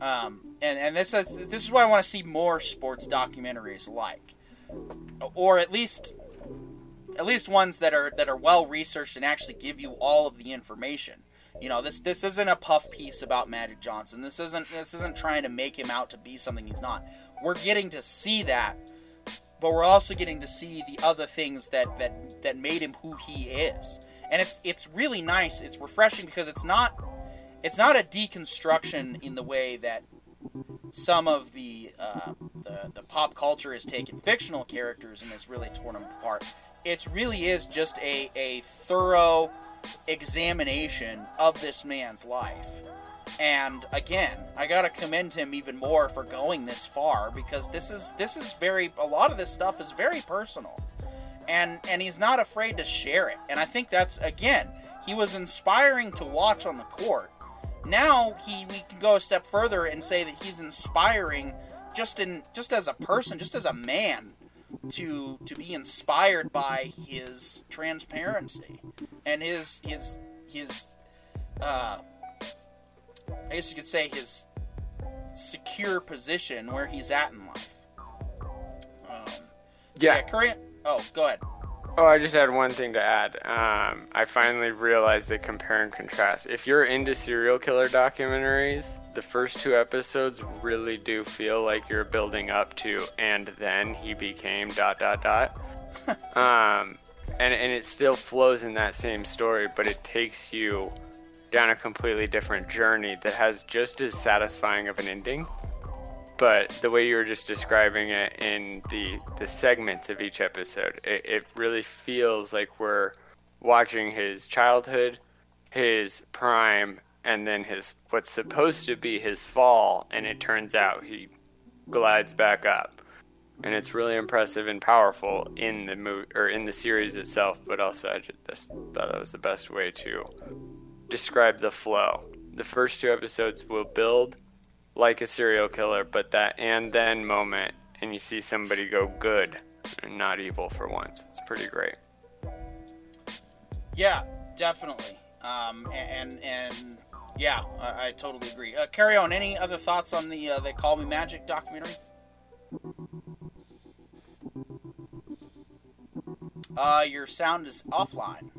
Um, and and this is, this is what I want to see more sports documentaries like, or at least at least ones that are that are well researched and actually give you all of the information. You know, this this isn't a puff piece about Magic Johnson. This isn't this isn't trying to make him out to be something he's not. We're getting to see that, but we're also getting to see the other things that that that made him who he is. And it's it's really nice. It's refreshing because it's not it's not a deconstruction in the way that some of the, uh, the the pop culture has taken fictional characters and has really torn them apart. It really is just a, a thorough examination of this man's life. And again, I gotta commend him even more for going this far because this is this is very a lot of this stuff is very personal. And and he's not afraid to share it. And I think that's again, he was inspiring to watch on the court now he we can go a step further and say that he's inspiring just in just as a person, just as a man to to be inspired by his transparency and his his his uh I guess you could say his secure position where he's at in life. Um, Yeah. Korean. Oh, go ahead. Oh, I just had one thing to add. Um, I finally realized the compare and contrast. If you're into serial killer documentaries, the first two episodes really do feel like you're building up to, and then he became dot dot dot. um, and and it still flows in that same story, but it takes you down a completely different journey that has just as satisfying of an ending but the way you were just describing it in the the segments of each episode it, it really feels like we're watching his childhood his prime and then his what's supposed to be his fall and it turns out he glides back up. And it's really impressive and powerful in the movie or in the series itself but also i just thought that was the best way to describe the flow. The first two episodes will build like a serial killer, but that and then moment, and you see somebody go good and not evil for once. It's pretty great. Yeah, definitely. Um, and and yeah, I, I totally agree. Uh, carry on. Any other thoughts on the uh, "They Call Me Magic" documentary? Uh, your sound is offline.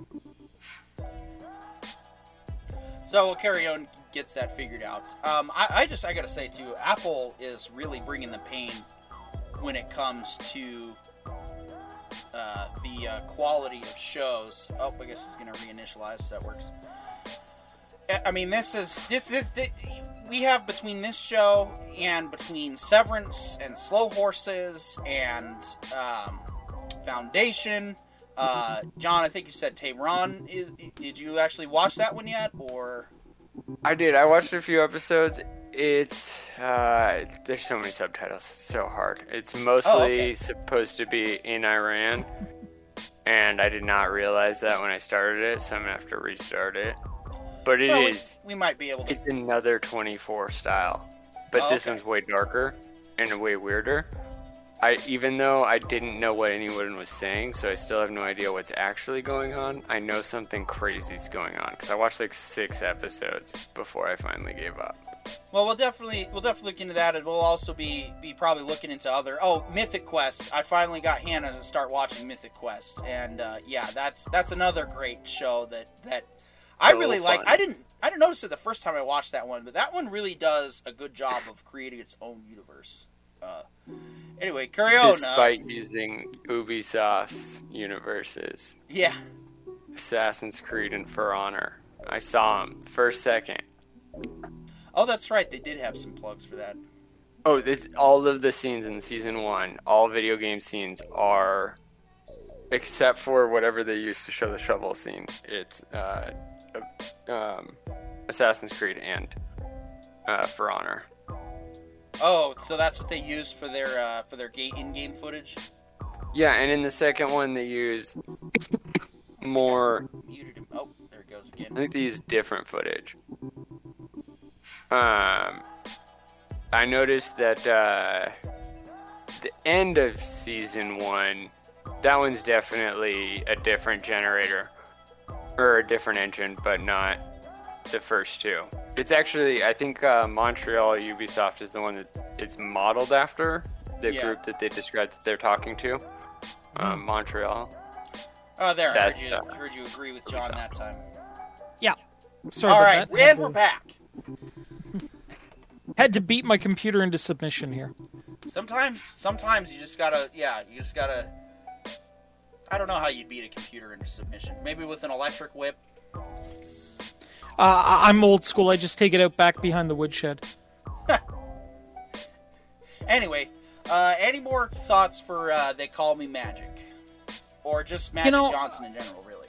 So we'll carry on gets that figured out. Um, I, I just I gotta say too, Apple is really bringing the pain when it comes to uh, the uh, quality of shows. Oh, I guess it's gonna reinitialize. So that works. I- I mean, this is this, this, this we have between this show and between Severance and Slow Horses and um, Foundation. Uh, John, I think you said Tehran. Is did you actually watch that one yet, or? I did. I watched a few episodes. It's uh, there's so many subtitles. It's so hard. It's mostly okay. supposed to be in Iran, and I did not realize that when I started it. So I'm gonna have to restart it. But it is. Well, we, we might be able to. It's another 24 style, but Oh, this okay. one's way darker and way weirder. I even though I didn't know what anyone was saying, so I still have no idea what's actually going on. I know something crazy's going on because I watched like six episodes before I finally gave up. Well, we'll definitely we'll definitely look into that, and we'll also be be probably looking into other. Oh, Mythic Quest! I finally got Hannah to start watching Mythic Quest, and uh, yeah, that's that's another great show that that I really like. I didn't I didn't notice it the first time I watched that one, but that one really does a good job of creating its own universe. Uh, anyway, carry on. uh, Despite using Ubisoft's universes, yeah, Assassin's Creed and For Honor, I saw them first second. oh, that's right. They did have some plugs for that. Oh, it's, all of the scenes in season one, all video game scenes are, except for whatever they used to show the shovel scene. It's uh, um, Assassin's Creed and uh, For Honor. Oh, so that's what they used for their uh, for their ga- in-game footage. Yeah, and in the second one they use more. Muted him. Oh, there it goes again. I think they use different footage. Um, I noticed that uh, the end of season one, that one's definitely a different generator or a different engine, but not the first two. It's actually, I think uh, Montreal Ubisoft is the one that it's modeled after the Yeah. group that they described that they're talking to. Um, Montreal. Oh, there. I heard you, uh, heard you agree with John that time. Yeah. Sorry All about right, that. and we're back. Had to beat my computer into submission here. Sometimes, sometimes you just gotta, yeah, you just gotta. I don't know how you'd beat a computer into submission. Maybe with an electric whip. Uh, I'm old school. I just take it out back behind the woodshed. Anyway, uh, any more thoughts for uh, "They Call Me Magic," or just Magic know- Johnson in general, really?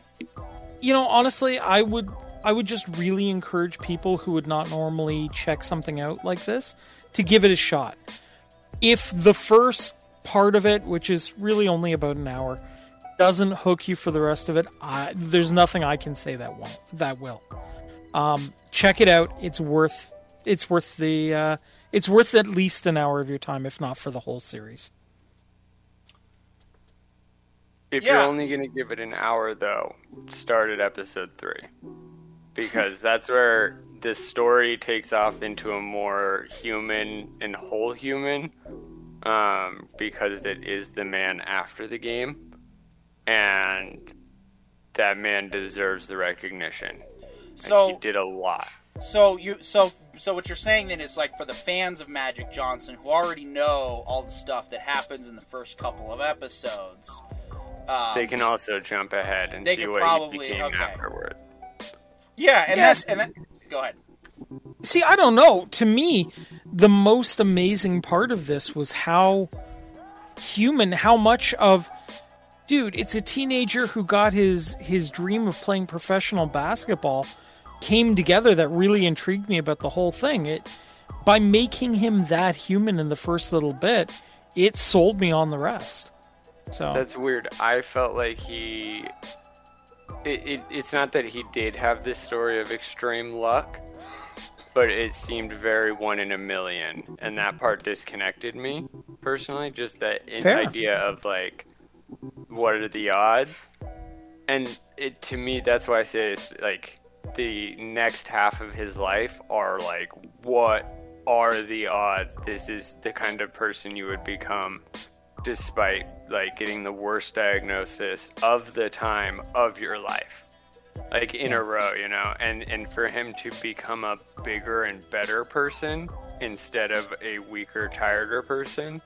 You know, honestly, I would I would just really encourage people who would not normally check something out like this to give it a shot. If the first part of it, which is really only about an hour, doesn't hook you for the rest of it, I, there's nothing I can say that won't that will. Um, check it out. It's worth it's worth the uh, it's worth at least an hour of your time, if not for the whole series. If Yeah. you're only going to give it an hour, though, start at episode three. Because that's where the story takes off into a more human and whole human um, because it is the man after the game, and that man deserves the recognition. So he did a lot. So you so so what you're saying then is like for the fans of Magic Johnson who already know all the stuff that happens in the first couple of episodes. Um, they can also jump ahead and they see what probably- he became okay. afterward. yeah, and Yes. that's and that. Go ahead. See, I don't know. To me, the most amazing part of this was how human, how much of dude, it's a teenager who got his his dream of playing professional basketball came together that really intrigued me about the whole thing. It by making him that human in the first little bit, it sold me on the rest. So That's weird. I felt like he. It, it, it's not that he did have this story of extreme luck, but it seemed very one in a million, and that mm-hmm. part disconnected me personally. Just that Fair. idea of like, what are the odds? And it to me, that's why I say it's like the next half of his life are like, what are the odds? This is the kind of person you would become despite like getting the worst diagnosis of the time of your life like in a row you know and and for him to become a bigger and better person instead of a weaker tireder person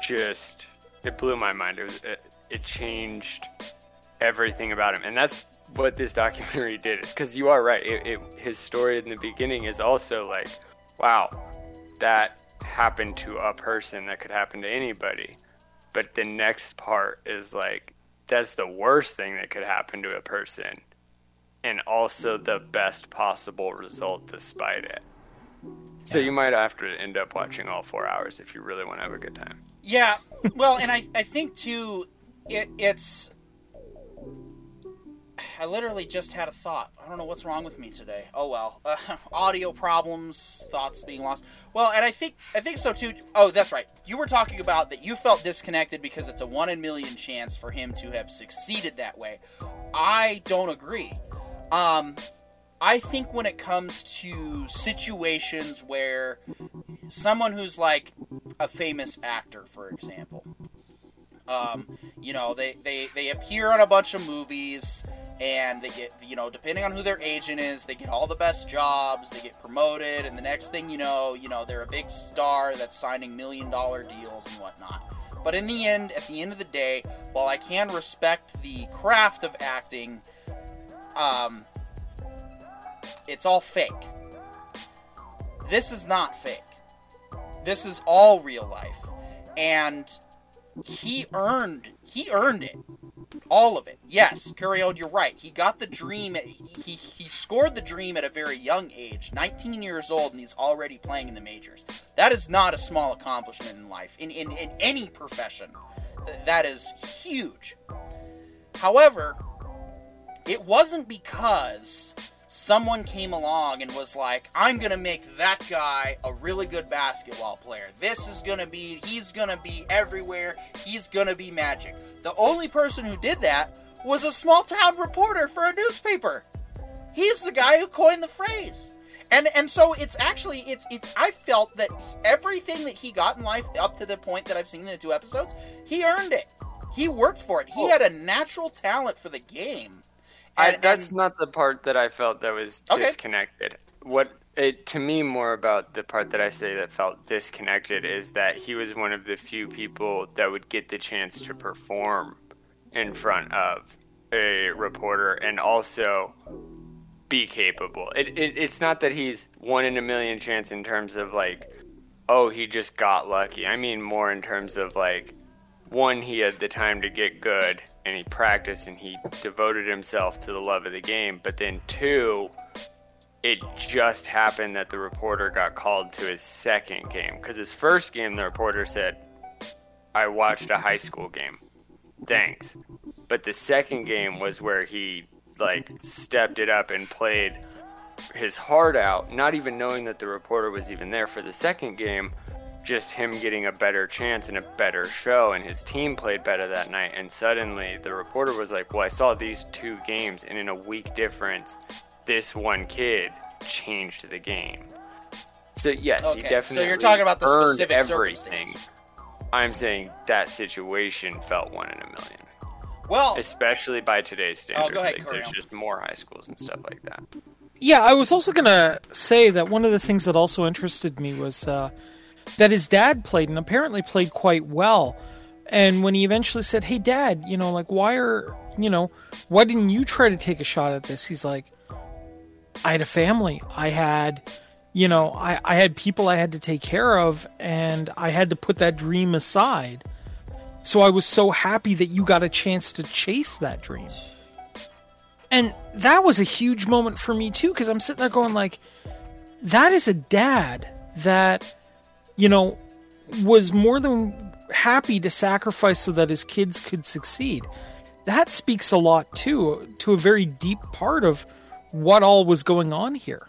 just it blew my mind it, was, it, it changed everything about him. And that's what this documentary did. Is because you are right. It, it, his story in the beginning is also like wow that happened to a person that could happen to anybody. But the next part is like that's the worst thing that could happen to a person and also the best possible result despite it. So you might have to end up watching all four hours if you really want to have a good time. Yeah, well, and I, I think too, it, it's. I literally just had a thought. I don't know what's wrong with me today. Oh well, uh, audio problems, thoughts being lost. Well, and I think I think so too. Oh, that's right. You were talking about that you felt disconnected because it's a one in million chance for him to have succeeded that way. I don't agree. Um, I think when it comes to situations where someone who's like a famous actor, for example, um, you know, they, they, they appear on a bunch of movies and they get, you know, depending on who their agent is, they get all the best jobs, they get promoted, and the next thing you know, you know, they're a big star that's signing million dollar deals and whatnot. But in the end, at the end of the day, while I can respect the craft of acting, um, it's all fake. This is not fake. This is all real life. And he earned he earned it. All of it. Yes, Curion, you're right. He got the dream he he scored the dream at a very young age, 19 years old and he's already playing in the majors. That is not a small accomplishment in life in in, in any profession. That is huge. However, it wasn't because someone came along and was like, I'm going to make that guy a really good basketball player. This is going to be, he's going to be everywhere. He's going to be magic. The only person who did that was a small town reporter for a newspaper. He's the guy who coined the phrase. And and so it's actually it's it's I felt that everything that he got in life up to the point that I've seen in the two episodes, he earned it. He worked for it. He Cool. had a natural talent for the game. I, And- that's and- not the part that I felt that was Okay. disconnected. What it to me more about the part that I say that felt disconnected is that he was one of the few people that would get the chance to perform in front of a reporter and also be capable. It, it it's not that he's one in a million chance in terms of like, oh, he just got lucky. I mean more in terms of like, one, he had the time to get good and he practiced and he devoted himself to the love of the game. But then two, it just happened that the reporter got called to his second game because his first game the reporter said, "I watched a high school game." Thanks. But the second game was where he like stepped it up and played his heart out, not even knowing that the reporter was even there for the second game, just him getting a better chance and a better show, and his team played better that night. And suddenly the reporter was like, Well, I saw these two games, and in a week difference, this one kid changed the game. So yes, Okay, he so you're talking about the specific everything. circumstance. I'm saying that situation felt one in a million, Well, especially by today's standards. Oh, go ahead, like, there's just more high schools and stuff like that. Yeah, I was also gonna say that one of the things that also interested me was uh, that his dad played and apparently played quite well. And when he eventually said, "Hey, Dad, you know, like, why are you know, why didn't you try to take a shot at this?" He's like, "I had a family. I had, you know, I, I had people I had to take care of, and I had to put that dream aside. So I was so happy that you got a chance to chase that dream." And that was a huge moment for me too, because I'm sitting there going like, that is a dad that, you know, was more than happy to sacrifice so that his kids could succeed. That speaks a lot too, to a very deep part of what all was going on here.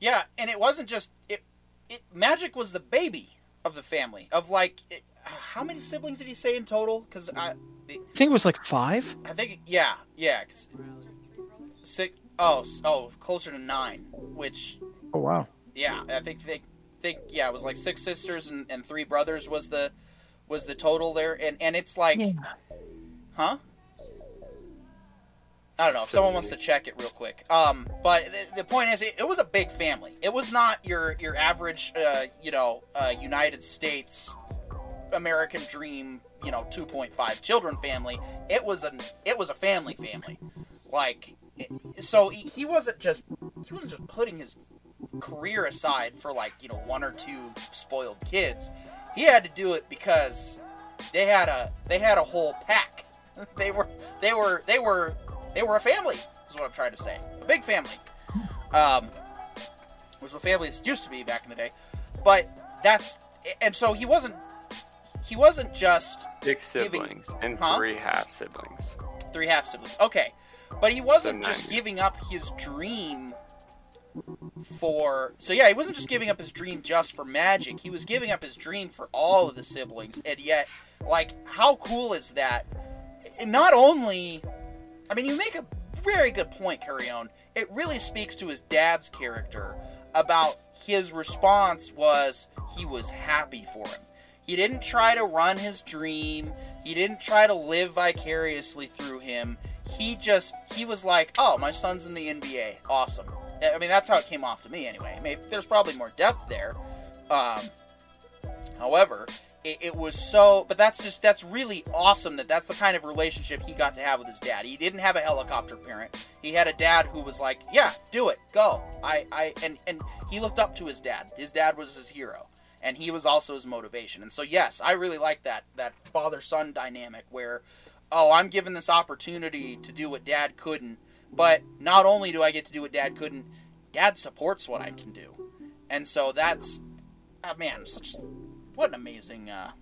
yeah, and it wasn't just it. It Magic was the baby of the family. Of like, it, how many siblings did he say in total? Because I, I think it was like five. I think yeah, yeah. six. Oh, oh, closer to nine. Which Oh wow. yeah, I think they think yeah, it was like six sisters and, and three brothers was the was the total there, and and it's like, Yeah. huh? I don't know. If someone wants to check it real quick. Um, but the, the point is, it, it was a big family. It was not your your average, uh, you know, uh, United States American dream, you know, 2.5 children family. It was an it was a family family. Like, so he, he wasn't just he wasn't just putting his career aside for like you know one or two spoiled kids. He had to do it because they had a they had a whole pack. they were they were they were they were a family. Is what I'm trying to say. A big family. Um, was what families used to be back in the day. But that's and so he wasn't he wasn't just Six Giving- siblings and Huh? three half siblings. three half siblings. Okay, but he wasn't So just giving up his dream for. So yeah, he wasn't just giving up his dream just for magic. He was giving up his dream for all of the siblings, and yet, like, how cool is that? And not only, I mean, you make a very good point, Carrion. It really speaks to his dad's character about his response was he was happy for him. He didn't try to run his dream. He didn't try to live vicariously through him. He just he was like, "Oh, my son's in the NBA. Awesome." I mean, that's how it came off to me anyway. Maybe there's probably more depth there. Um, however, it, it was so but that's just that's really awesome that that's the kind of relationship he got to have with his dad. He didn't have a helicopter parent. He had a dad who was like, "Yeah, do it. Go." I I and and he looked up to his dad. His dad was his hero and he was also his motivation. And so yes, I really like that that father son dynamic where oh, I'm given this opportunity to do what dad couldn't, but not only do I get to do what dad couldn't, dad supports what I can do. And so that's oh man, such what an amazing uh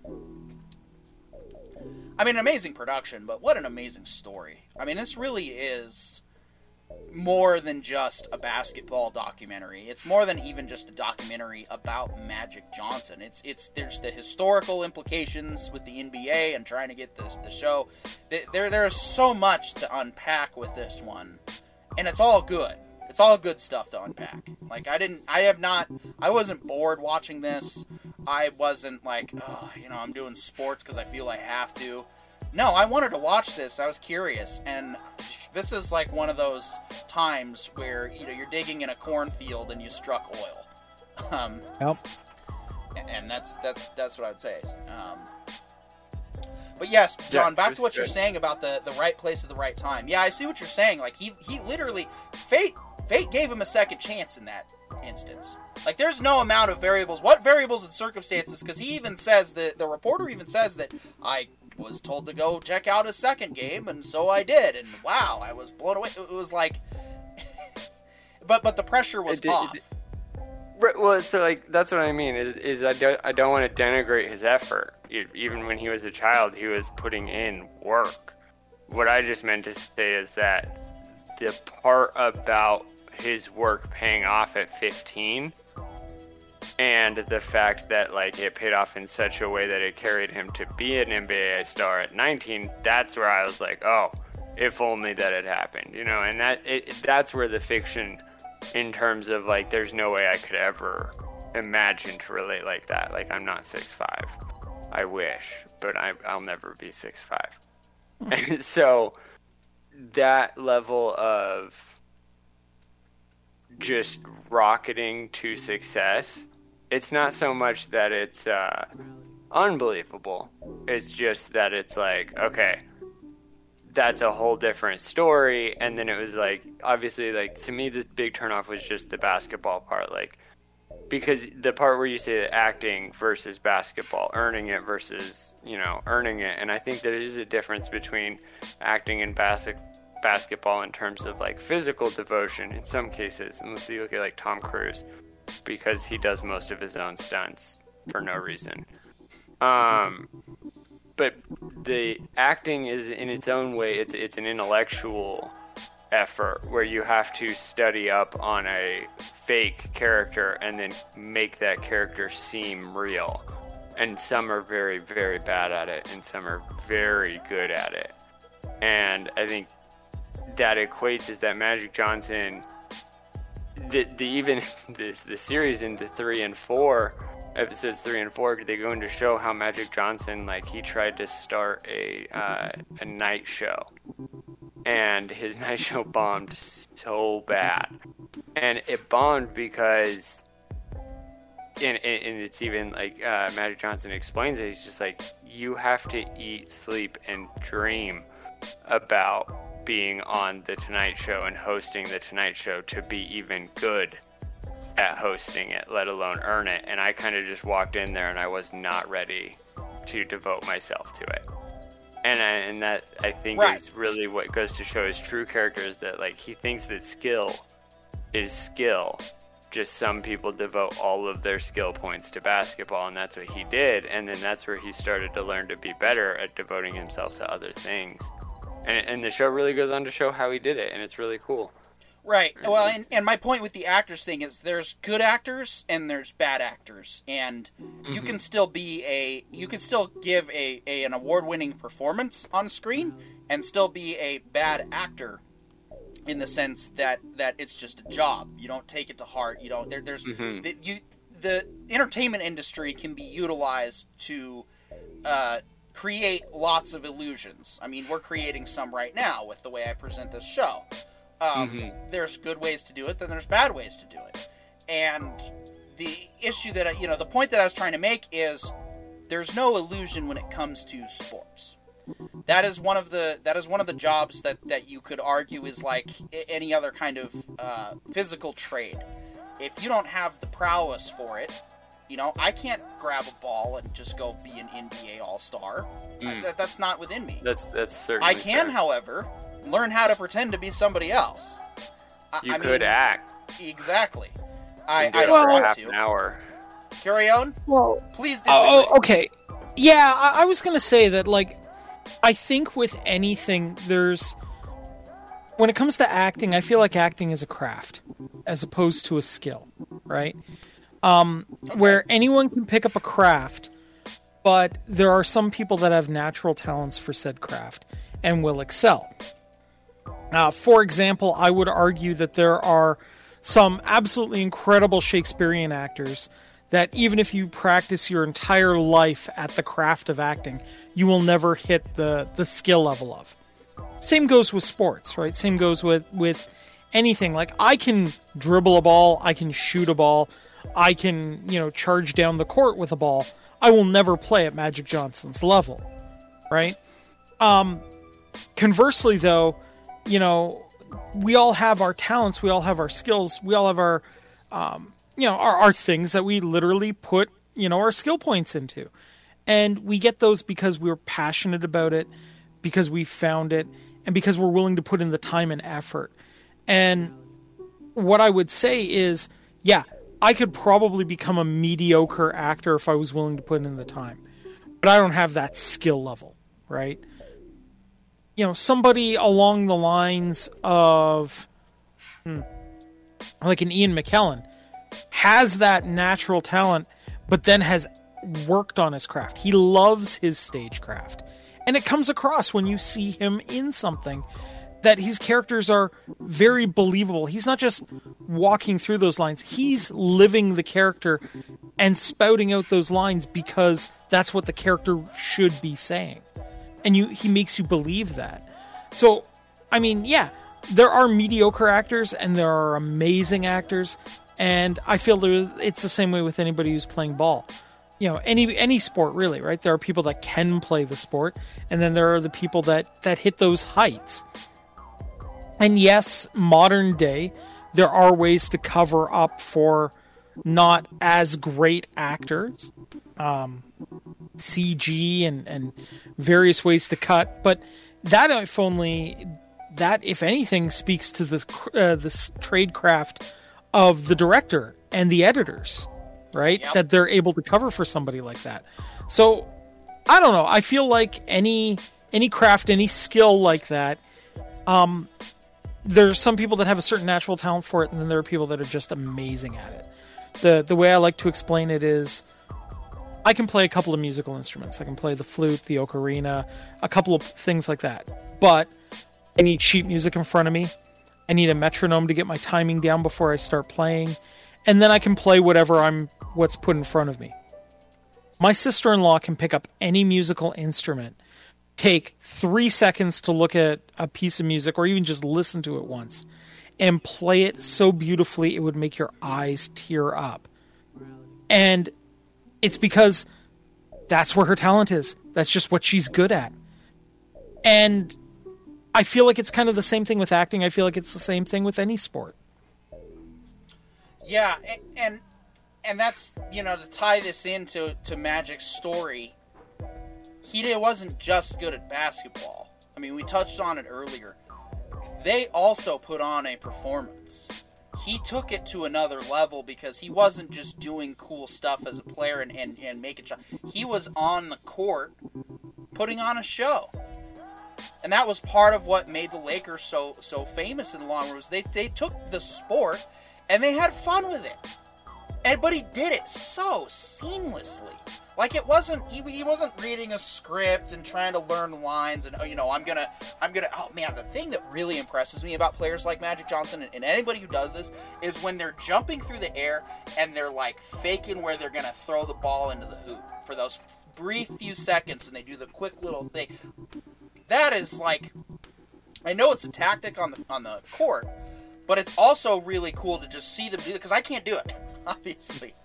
I mean, an amazing production, but what an amazing story. I mean, this really is more than just a basketball documentary. It's more than even just a documentary about Magic Johnson. It's it's there's the historical implications with the NBA and trying to get this the show. There there's so much to unpack with this one, and it's all good. It's all good stuff to unpack. Like I didn't, I have not, I wasn't bored watching this. I wasn't like, oh, you know, I'm doing sports because I feel I have to. No, I wanted to watch this. I was curious, and this is like one of those times where you know you're digging in a cornfield and you struck oil. Um, Yep. and that's that's that's what I would say. Um, but yes, John, Yeah, back to what you're saying about the the right place at the right time. Yeah, I see what you're saying. Like he he literally fate fate gave him a second chance in that instance. Like there's no amount of variables. What variables and circumstances? Because he even says that the reporter even says that I was told to go check out a second game, and so I did. And wow, I was blown away. It was like, but but the pressure was It it off. Right, well, so like that's what I mean is is I don't I don't want to denigrate his effort. Even when he was a child, he was putting in work. What I just meant to say is that the part about his work paying off at 15 and the fact that like it paid off in such a way that it carried him to be an NBA star at 19, that's where I was like, oh, if only that had happened, you know, and that it, that's where the fiction in terms of like there's no way I could ever imagine to relate like that. Like I'm not six five. I wish, but I, I'll never be six five. And so that level of just rocketing to success, it's not so much that it's uh, unbelievable. It's just that it's like, okay, that's a whole different story. And then it was like, obviously, like to me, the big turnoff was just the basketball part. Like, because the part where you say acting versus basketball, earning it versus, you know, earning it. And I think there is a difference between acting and basketball basketball in terms of like physical devotion in some cases unless you look at like tom cruise because he does most of his own stunts for no reason. Um but the acting is in its own way it's it's an intellectual effort where you have to study up on a fake character and then make that character seem real. And some are very very bad at it and some are very good at it. And i think that equates is that Magic Johnson, the, the even this the series into three and four, episodes three and four, they go into show how Magic Johnson like he tried to start a uh, a night show, and his night show bombed so bad, and it bombed because. And, and it's even like uh, Magic Johnson explains it. He's just like, you have to eat, sleep, and dream about being on The Tonight Show and hosting The Tonight Show to be even good at hosting it, let alone earn it. And I kind of just walked in there and I was not ready to devote myself to it. And, I, and that I think right. is really what goes to show his true character is that like he thinks that skill is skill. Just some people devote all of their skill points to basketball, and that's what he did. And then that's where he started to learn to be better at devoting himself to other things and, and the show really goes on to show how he did it, and it's really cool. Right. Well, and, and my point with the actors thing is there's good actors and there's bad actors, and you mm-hmm. can still be a you can still give a, a an award winning performance on screen and still be a bad actor in the sense that that it's just a job. You don't take it to heart. You don't. There, there's mm-hmm. the, you the entertainment industry can be utilized to uh, create lots of illusions. I mean, we're creating some right now with the way I present this show. Um, mm-hmm. There's good ways to do it, then there's bad ways to do it. And the issue that I, you know, the point that I was trying to make is there's no illusion when it comes to sports. That is one of the that is one of the jobs that that you could argue is like any other kind of uh, physical trade. If you don't have the prowess for it, you know, I can't grab a ball and just go be an NBA All Star. Mm. That, that's not within me. That's that's certainly. I can, fair. however, learn how to pretend to be somebody else. I, you I could mean, act. Exactly. I, I don't want half to. An hour. Carry on. Well, please. Disagree. Oh, okay. Yeah, I, I was gonna say that. Like, I think with anything, there's when it comes to acting, I feel like acting is a craft as opposed to a skill, right? Um, where anyone can pick up a craft, but there are some people that have natural talents for said craft and will excel. Uh, for example, I would argue that there are some absolutely incredible Shakespearean actors that even if you practice your entire life at the craft of acting, you will never hit the, the skill level of. Same goes with sports, right? Same goes with, with anything. Like I can dribble a ball, I can shoot a ball, I can, you know, charge down the court with a ball. I will never play at Magic Johnson's level, right? Um, conversely, though, you know, we all have our talents, we all have our skills, we all have our, um, you know, our, our things that we literally put, you know, our skill points into. And we get those because we're passionate about it, because we found it, and because we're willing to put in the time and effort. And what I would say is, yeah, I could probably become a mediocre actor if I was willing to put in the time. But I don't have that skill level, right? You know, somebody along the lines of hmm, like an Ian McKellen has that natural talent, but then has worked on his craft. He loves his stagecraft. And it comes across when you see him in something that his characters are very believable. He's not just walking through those lines. He's living the character and spouting out those lines because that's what the character should be saying. And you he makes you believe that. So, I mean, yeah, there are mediocre actors and there are amazing actors and I feel it's the same way with anybody who's playing ball. You know, any any sport really, right? There are people that can play the sport and then there are the people that that hit those heights. And yes, modern day there are ways to cover up for not as great actors, um, CG and, and various ways to cut. But that, if only, that if anything, speaks to this uh, this trade craft of the director and the editors, right? Yep. That they're able to cover for somebody like that. So I don't know. I feel like any any craft, any skill like that, um, there's some people that have a certain natural talent for it, and then there are people that are just amazing at it. the The way I like to explain it is, I can play a couple of musical instruments. I can play the flute, the ocarina, a couple of things like that. But I need sheet music in front of me. I need a metronome to get my timing down before I start playing, and then I can play whatever I'm what's put in front of me. My sister-in-law can pick up any musical instrument take three seconds to look at a piece of music or even just listen to it once and play it so beautifully it would make your eyes tear up. And it's because that's where her talent is. That's just what she's good at. And I feel like it's kind of the same thing with acting. I feel like it's the same thing with any sport. Yeah, and and that's you know to tie this into to Magic's story he wasn't just good at basketball. I mean, we touched on it earlier. They also put on a performance. He took it to another level because he wasn't just doing cool stuff as a player and, and, and making shots. He was on the court putting on a show. And that was part of what made the Lakers so so famous in the long run was they, they took the sport and they had fun with it. And but he did it so seamlessly. Like it wasn't he, he wasn't reading a script and trying to learn lines and oh you know I'm gonna I'm gonna oh man the thing that really impresses me about players like Magic Johnson and, and anybody who does this is when they're jumping through the air and they're like faking where they're gonna throw the ball into the hoop for those brief few seconds and they do the quick little thing. That is like I know it's a tactic on the on the court, but it's also really cool to just see them do it because I can't do it obviously.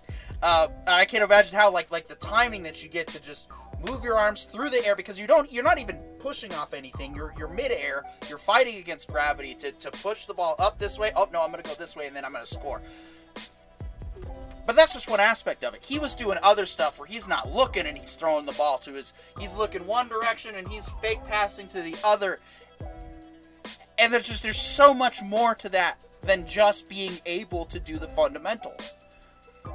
Uh, I can't imagine how like like the timing that you get to just move your arms through the air because you don't you're not even pushing off anything. You're you're midair. You're fighting against gravity to, to push the ball up this way. Oh no, I'm gonna go this way and then I'm gonna score. But that's just one aspect of it. He was doing other stuff where he's not looking and he's throwing the ball to his he's looking one direction and he's fake passing to the other. And there's just there's so much more to that than just being able to do the fundamentals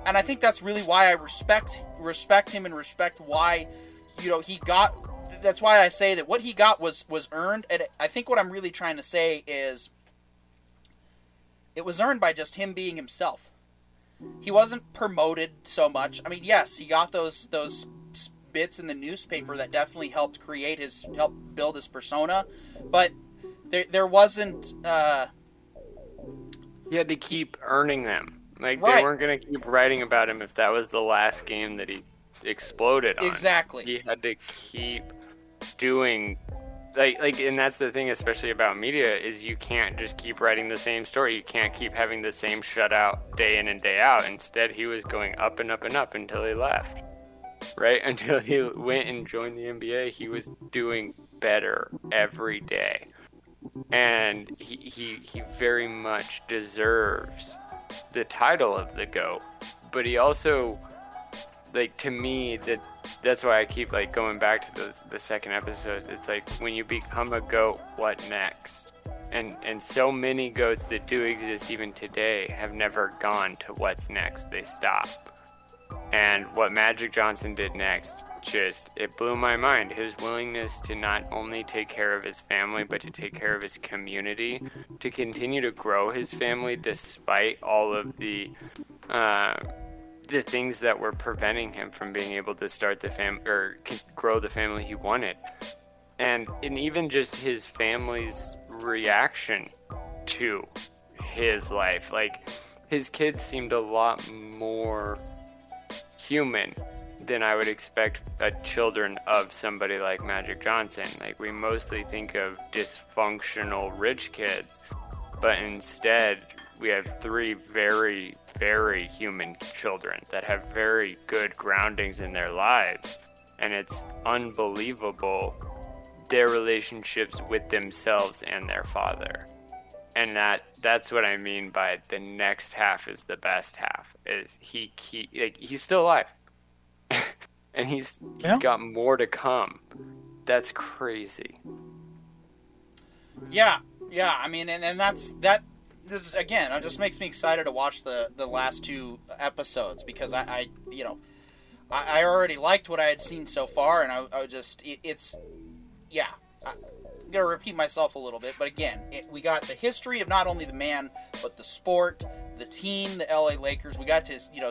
and I think that's really why I respect respect him and respect why you know he got. That's why I say that what he got was was earned, and I think what I'm really trying to say is it was earned by just him being himself. He wasn't promoted so much. I mean, yes, he got those those bits in the newspaper that definitely helped create his help build his persona, but there there wasn't. Uh, he had to keep earning them. Like right. they weren't gonna keep writing about him if that was the last game that he exploded on. Exactly. He had to keep doing like like and that's the thing especially about media is you can't just keep writing the same story. You can't keep having the same shutout day in and day out. Instead he was going up and up and up until he left. Right? Until he went and joined the NBA, he was doing better every day. And he, he, he very much deserves the title of the goat, but he also like to me that that's why I keep like going back to the the second episodes. It's like when you become a goat, what next? And and so many goats that do exist even today have never gone to what's next. They stop. And what Magic Johnson did next just it blew my mind. His willingness to not only take care of his family but to take care of his community, to continue to grow his family despite all of the uh, the things that were preventing him from being able to start the fam or grow the family he wanted, and and even just his family's reaction to his life. Like his kids seemed a lot more human than I would expect a children of somebody like Magic Johnson. Like we mostly think of dysfunctional rich kids, but instead we have three very very human children that have very good groundings in their lives and it's unbelievable their relationships with themselves and their father and that that's what i mean by the next half is the best half is he, he like, he's still alive and he's he's Yeah. got more to come that's crazy Yeah, yeah. I mean, and, and that's that. This, again, it just makes me excited to watch the the last two episodes because I, I you know, I, I already liked what I had seen so far, and I, I just it, it's yeah. I, I'm gonna repeat myself a little bit, but again, it, we got the history of not only the man, but the sport, the team, the LA Lakers. We got to you know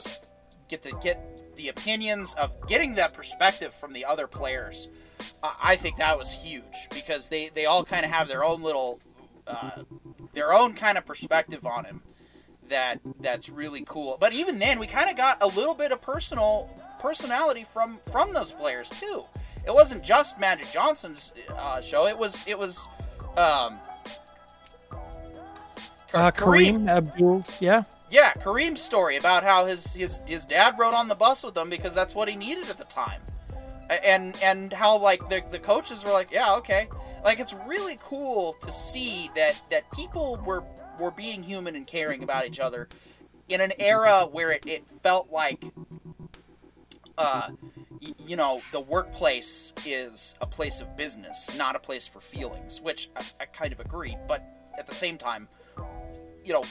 get to get the opinions of getting that perspective from the other players. I think that was huge because they, they all kind of have their own little, uh, their own kind of perspective on him. That that's really cool. But even then, we kind of got a little bit of personal personality from from those players too. It wasn't just Magic Johnson's uh, show. It was it was um, Uh, Kareem Abdul, yeah. yeah, Kareem's story about how his his his dad rode on the bus with him because that's what he needed at the time, and and how like the the coaches were like, yeah, okay, like it's really cool to see that that people were were being human and caring about each other in an era where it, it felt like uh you know the workplace is a place of business not a place for feelings which I, I kind of agree but at the same time you know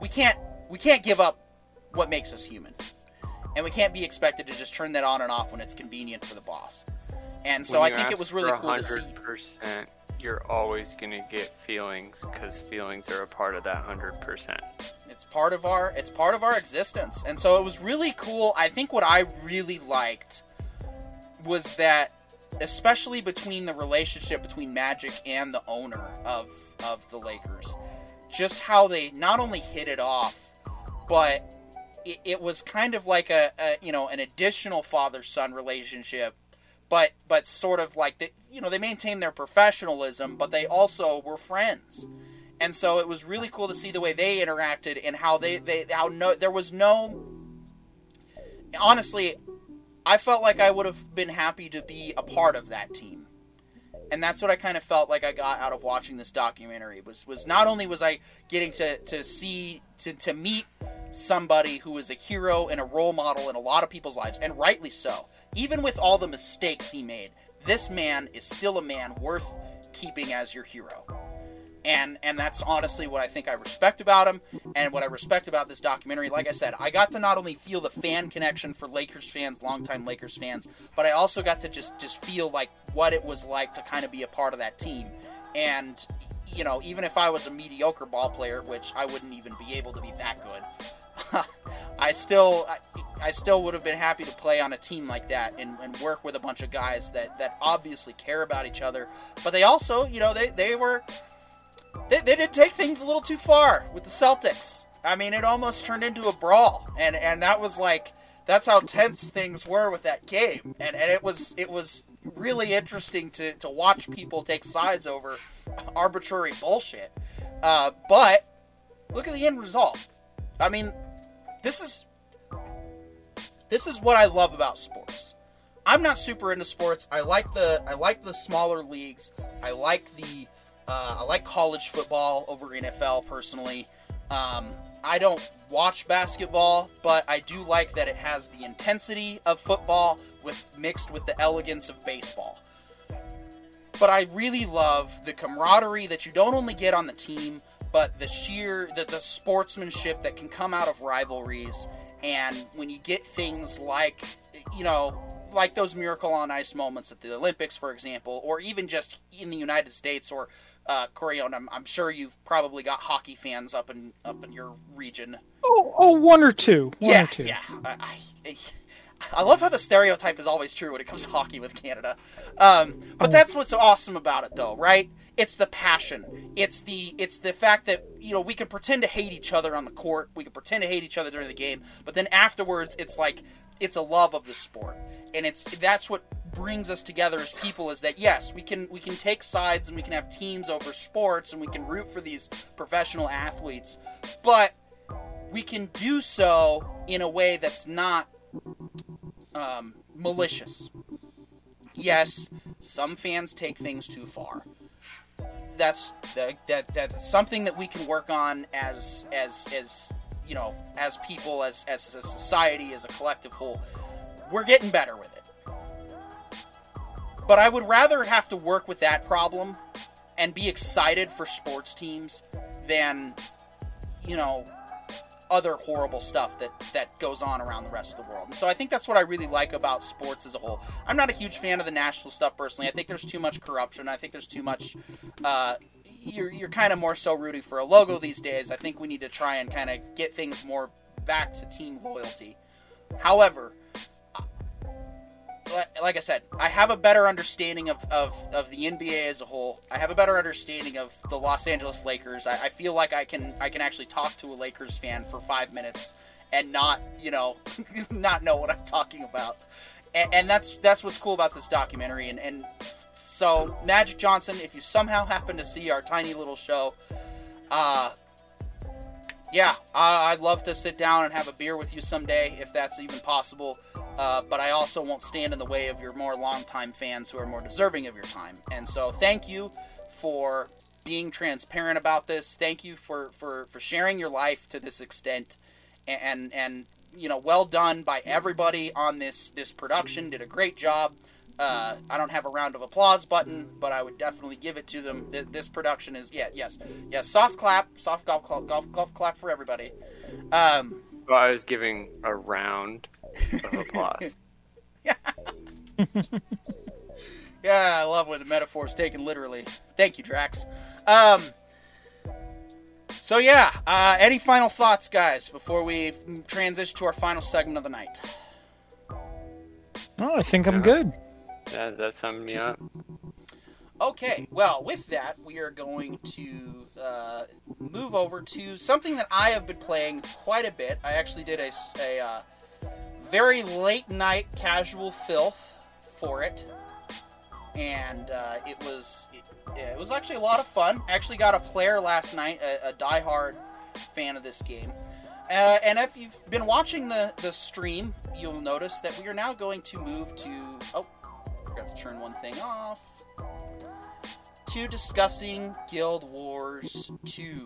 we can't we can't give up what makes us human. And we can't be expected to just turn that on and off when it's convenient for the boss. And so i think it was really cool to see. 100%, you're always going to get feelings because feelings are a part of that 100%. it's part of our it's part of our existence. And so it was really cool. I think what i really liked was that especially between the relationship between magic and the owner of of the lakers just how they not only hit it off but it, it was kind of like a, a you know an additional father son relationship but but sort of like the, you know they maintained their professionalism but they also were friends. And so it was really cool to see the way they interacted and how they they how no there was no honestly i felt like i would have been happy to be a part of that team. And that's what i kind of felt like i got out of watching this documentary was was not only was i getting to to see to, to meet somebody who is a hero and a role model in a lot of people's lives and rightly so. Even with all the mistakes he made this man is still a man worth keeping as your hero and and that's honestly what I think I respect about him and what I respect about this documentary. Like I said, I got to not only feel the fan connection for Lakers fans, longtime Lakers fans, but I also got to just just feel like what it was like to kind of be a part of that team. And you know, even if I was a mediocre ball player, which I wouldn't even be able to be that good, I still I, I still would have been happy to play on a team like that and, and work with a bunch of guys that that obviously care about each other, but they also, you know, they they were they, they did take things a little too far with the Celtics. I mean, it almost turned into a brawl, and and that was like that's how tense things were with that game, and and it was it was really interesting to to watch people take sides over arbitrary bullshit. Uh, but look at the end result. I mean, this is this is what I love about sports. I'm not super into sports. I like the I like the smaller leagues. I like the uh, I like college football over NFL personally. Um, I don't watch basketball, but I do like that it has the intensity of football with mixed with the elegance of baseball. But I really love the camaraderie that you don't only get on the team, but the sheer the, the sportsmanship that can come out of rivalries. And when you get things like, you know, like those miracle on ice moments at the Olympics, for example, or even just in the United States or uh, Corion, I'm, I'm sure you've probably got hockey fans up in up in your region. Oh, oh one or two. One yeah, or two. yeah. I, I, I love how the stereotype is always true when it comes to hockey with Canada. Um, but that's what's awesome about it, though, right? it's the passion. It's the it's the fact that you know we can pretend to hate each other on the court. We can pretend to hate each other during the game, but then afterwards, it's like it's a love of the sport, and it's that's what brings us together as people. Is that yes, we can we can take sides and we can have teams over sports and we can root for these professional athletes, but we can do so in a way that's not um, malicious. Yes, some fans take things too far. That's that, that that's something that we can work on as as as you know as people as as a society as a collective whole. We're getting better with it. But I would rather have to work with that problem and be excited for sports teams than you know other horrible stuff that that goes on around the rest of the world. And so I think that's what I really like about sports as a whole. I'm not a huge fan of the national stuff personally. I think there's too much corruption. I think there's too much. Uh, you're you're kind of more so rooting for a logo these days. I think we need to try and kind of get things more back to team loyalty. However, like I said, I have a better understanding of, of, of the NBA as a whole. I have a better understanding of the Los Angeles Lakers. I, I feel like I can I can actually talk to a Lakers fan for five minutes and not you know not know what I'm talking about. And, and that's that's what's cool about this documentary. And, and so Magic Johnson, if you somehow happen to see our tiny little show, uh, yeah, I'd love to sit down and have a beer with you someday if that's even possible. Uh, but I also won't stand in the way of your more longtime fans who are more deserving of your time. And so, thank you for being transparent about this. Thank you for, for, for sharing your life to this extent. And, and, you know, well done by everybody on this, this production. Did a great job. Uh, I don't have a round of applause button, but I would definitely give it to them. This production is, yeah, yes, yes, soft clap, soft golf, golf, golf clap for everybody. Um, well, I was giving a round of applause. yeah. yeah, I love when the metaphor is taken literally. Thank you, Drax. Um, so yeah, uh, any final thoughts, guys, before we transition to our final segment of the night? Oh, I think I'm good. Yeah, that summed me up. Okay, well, with that, we are going to uh, move over to something that I have been playing quite a bit. I actually did a, a uh, very late night casual filth for it, and uh, it was it, it, was actually a lot of fun. Actually, got a player last night, a, a diehard fan of this game. Uh, and if you've been watching the, the stream, you'll notice that we are now going to move to. Oh, forgot to turn one thing off. To discussing Guild Wars 2.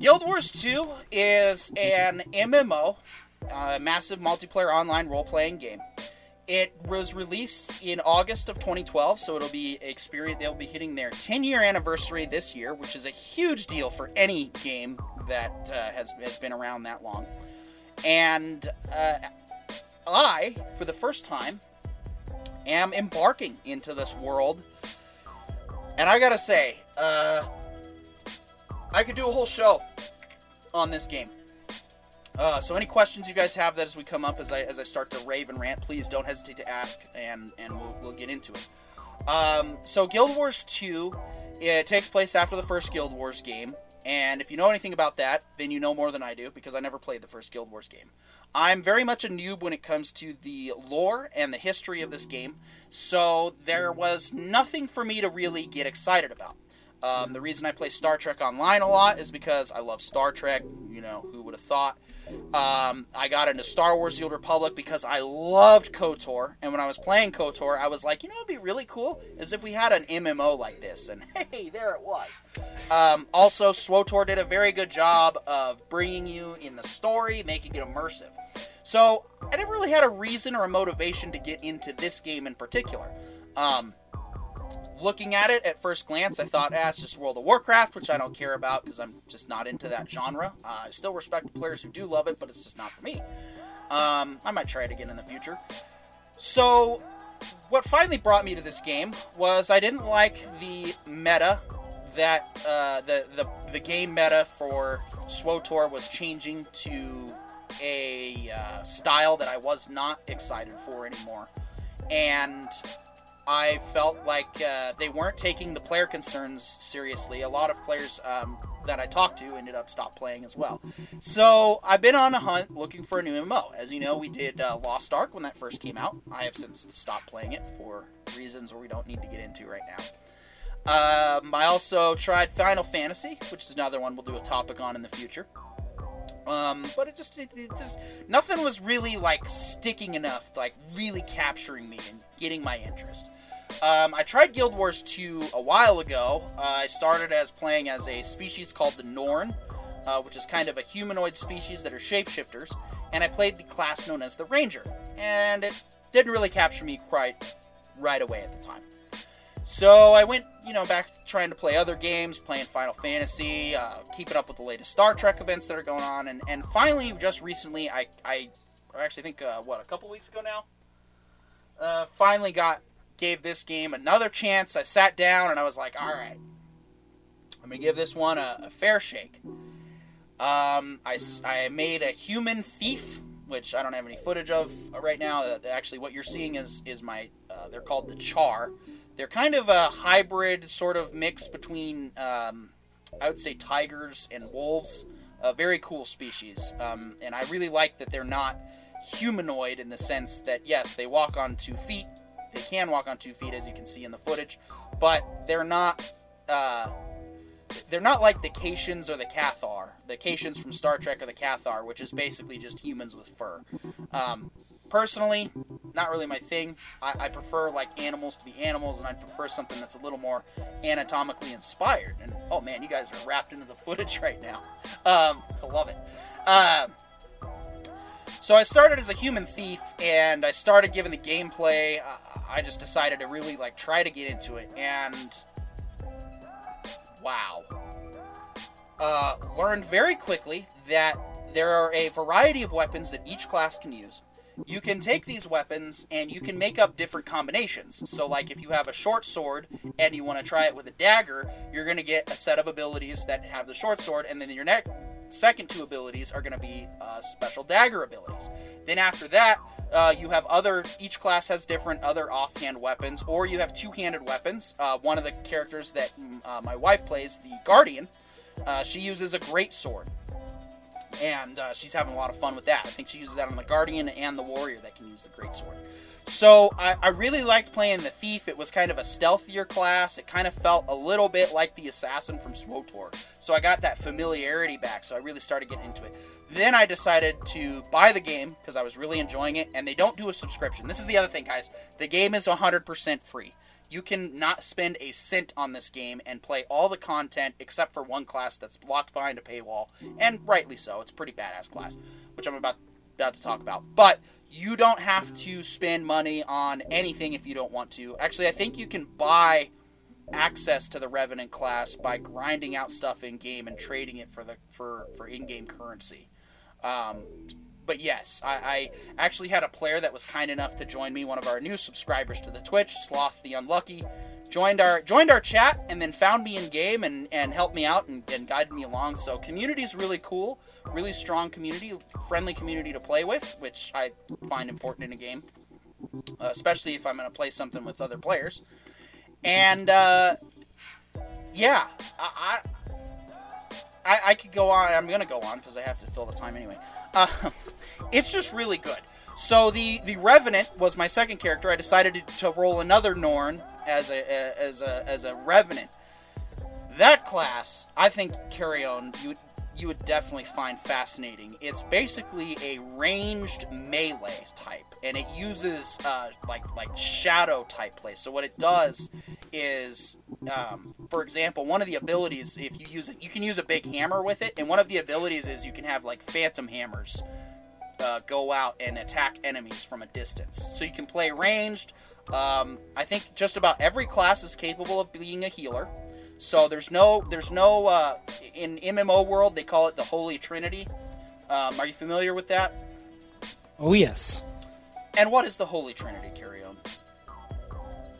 Guild Wars 2 is an MMO, a massive multiplayer online role playing game. It was released in August of 2012, so it'll be experience. They'll be hitting their 10 year anniversary this year, which is a huge deal for any game that uh, has has been around that long. And uh, I, for the first time, am embarking into this world, and I gotta say, uh, I could do a whole show on this game. Uh, so any questions you guys have that as we come up as I as I start to rave and rant, please don't hesitate to ask, and and we'll we'll get into it. Um, so Guild Wars 2, it takes place after the first Guild Wars game, and if you know anything about that, then you know more than I do because I never played the first Guild Wars game. I'm very much a noob when it comes to the lore and the history of this game, so there was nothing for me to really get excited about. Um, the reason I play Star Trek Online a lot is because I love Star Trek. You know, who would have thought? Um, I got into Star Wars The Old Republic because I loved KOTOR. And when I was playing KOTOR, I was like, you know would be really cool? Is if we had an MMO like this. And hey, there it was. Um, also, SWTOR did a very good job of bringing you in the story, making it immersive. So I never really had a reason or a motivation to get into this game in particular. Um, looking at it at first glance, I thought, ah, it's just World of Warcraft, which I don't care about because I'm just not into that genre. Uh, I still respect players who do love it, but it's just not for me. Um, I might try it again in the future. So, what finally brought me to this game was I didn't like the meta that uh, the, the the game meta for SWTOR was changing to a uh, style that I was not excited for anymore, and I felt like uh, they weren't taking the player concerns seriously. A lot of players um, that I talked to ended up stop playing as well. So I've been on a hunt looking for a new MMO. As you know, we did uh, Lost Ark when that first came out. I have since stopped playing it for reasons we don't need to get into right now. Um, I also tried Final Fantasy, which is another one we'll do a topic on in the future. Um, but it just, it, it just, nothing was really like sticking enough, like really capturing me and getting my interest. Um, I tried Guild Wars 2 a while ago. Uh, I started as playing as a species called the Norn, uh, which is kind of a humanoid species that are shapeshifters, and I played the class known as the Ranger, and it didn't really capture me quite right away at the time. So I went, you know, back to trying to play other games, playing Final Fantasy, uh, keeping up with the latest Star Trek events that are going on, and, and finally, just recently, I, I actually think, uh, what, a couple weeks ago now, uh, finally got gave this game another chance. I sat down and I was like, all right, I'm gonna give this one a, a fair shake. Um, I, I made a human thief, which I don't have any footage of right now. Uh, actually, what you're seeing is is my uh, they're called the Char. They're kind of a hybrid sort of mix between um, I would say tigers and wolves. A very cool species, um, and I really like that they're not humanoid in the sense that yes, they walk on two feet, they can walk on two feet, as you can see in the footage, but they're not. Uh, they're not like the Caitians or the Cathar. The Caitians from Star Trek or the Cathar, which is basically just humans with fur. Um, personally, not really my thing. I, I, prefer like animals to be animals, and I prefer something that's a little more anatomically inspired. And oh man, you guys are wrapped into the footage right now. Um, I love it. Uh, so I started as a human thief, and I started giving the gameplay. Uh, I just decided to really like try to get into it, and wow, uh, learned very quickly that there are a variety of weapons that each class can use. You can take these weapons and you can make up different combinations. So, like if you have a short sword and you want to try it with a dagger, you're going to get a set of abilities that have the short sword, and then your next second two abilities are going to be uh, special dagger abilities. Then after that, uh, you have other. Each class has different other offhand weapons, or you have two-handed weapons. Uh, one of the characters that mm, uh, my wife plays, the Guardian, uh, she uses a great sword, and uh, she's having a lot of fun with that. I think she uses that on the Guardian and the Warrior that can use the great sword. So I, I, really liked playing the Thief. It was kind of a stealthier class. It kind of felt a little bit like the Assassin from SWTOR. So I got that familiarity back. So I really started getting into it. Then I decided to buy the game because I was really enjoying it. And they don't do a subscription. This is the other thing, guys. The game is 100% free. You can not spend a cent on this game and play all the content except for one class that's locked behind a paywall, and rightly so. It's a pretty badass class, which I'm about about to talk about. But you don't have to spend money on anything if you don't want to. Actually, I think you can buy access to the Revenant class by grinding out stuff in game and trading it for the for for in-game currency. Um, but yes, I, I, actually had a player that was kind enough to join me, one of our new subscribers to the Twitch, Sloth the Unlucky, joined our joined our chat and then found me in game and, and helped me out and, and guided me along. So community is really cool, really strong community, friendly community to play with, which I find important in a game, uh, especially if I'm going to play something with other players. And uh, yeah, I, I, I could go on. I'm going to go on because I have to fill the time anyway. Uh, it's just really good. So the the Revenant was my second character. I decided to, to roll another Norn as a as a as a revenant. That class, I think, carry on. You you would definitely find fascinating. It's basically a ranged melee type, and it uses uh, like like shadow type play. So what it does is, um, for example, one of the abilities, if you use it, you can use a big hammer with it, and one of the abilities is you can have like phantom hammers uh, go out and attack enemies from a distance. So you can play ranged. Um, I think just about every class is capable of being a healer. So there's no there's no uh, in MMO world they call it the Holy Trinity. Um, are you familiar with that? Oh yes. And what is the Holy Trinity, Carry on.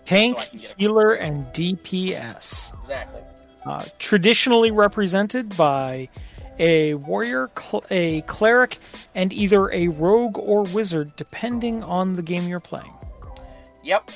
Tank, so healer, and DPS. Exactly. Uh, traditionally represented by a warrior, cl- a cleric, and either a rogue or wizard, depending on the game you're playing. Yep.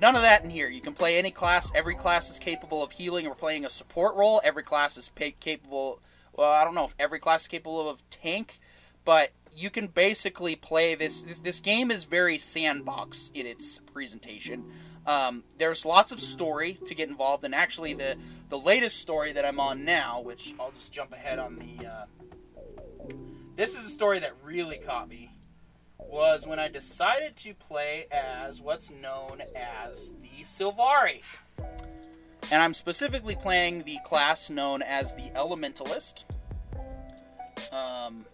None of that in here. You can play any class. Every class is capable of healing or playing a support role. Every class is pa- capable. Well, I don't know if every class is capable of tank, but you can basically play this. This, this game is very sandbox in its presentation. Um, there's lots of story to get involved in. Actually, the the latest story that I'm on now, which I'll just jump ahead on the. Uh, this is a story that really caught me. Was when I decided to play as what's known as the Sylvari. And I'm specifically playing the class known as the Elementalist. Um,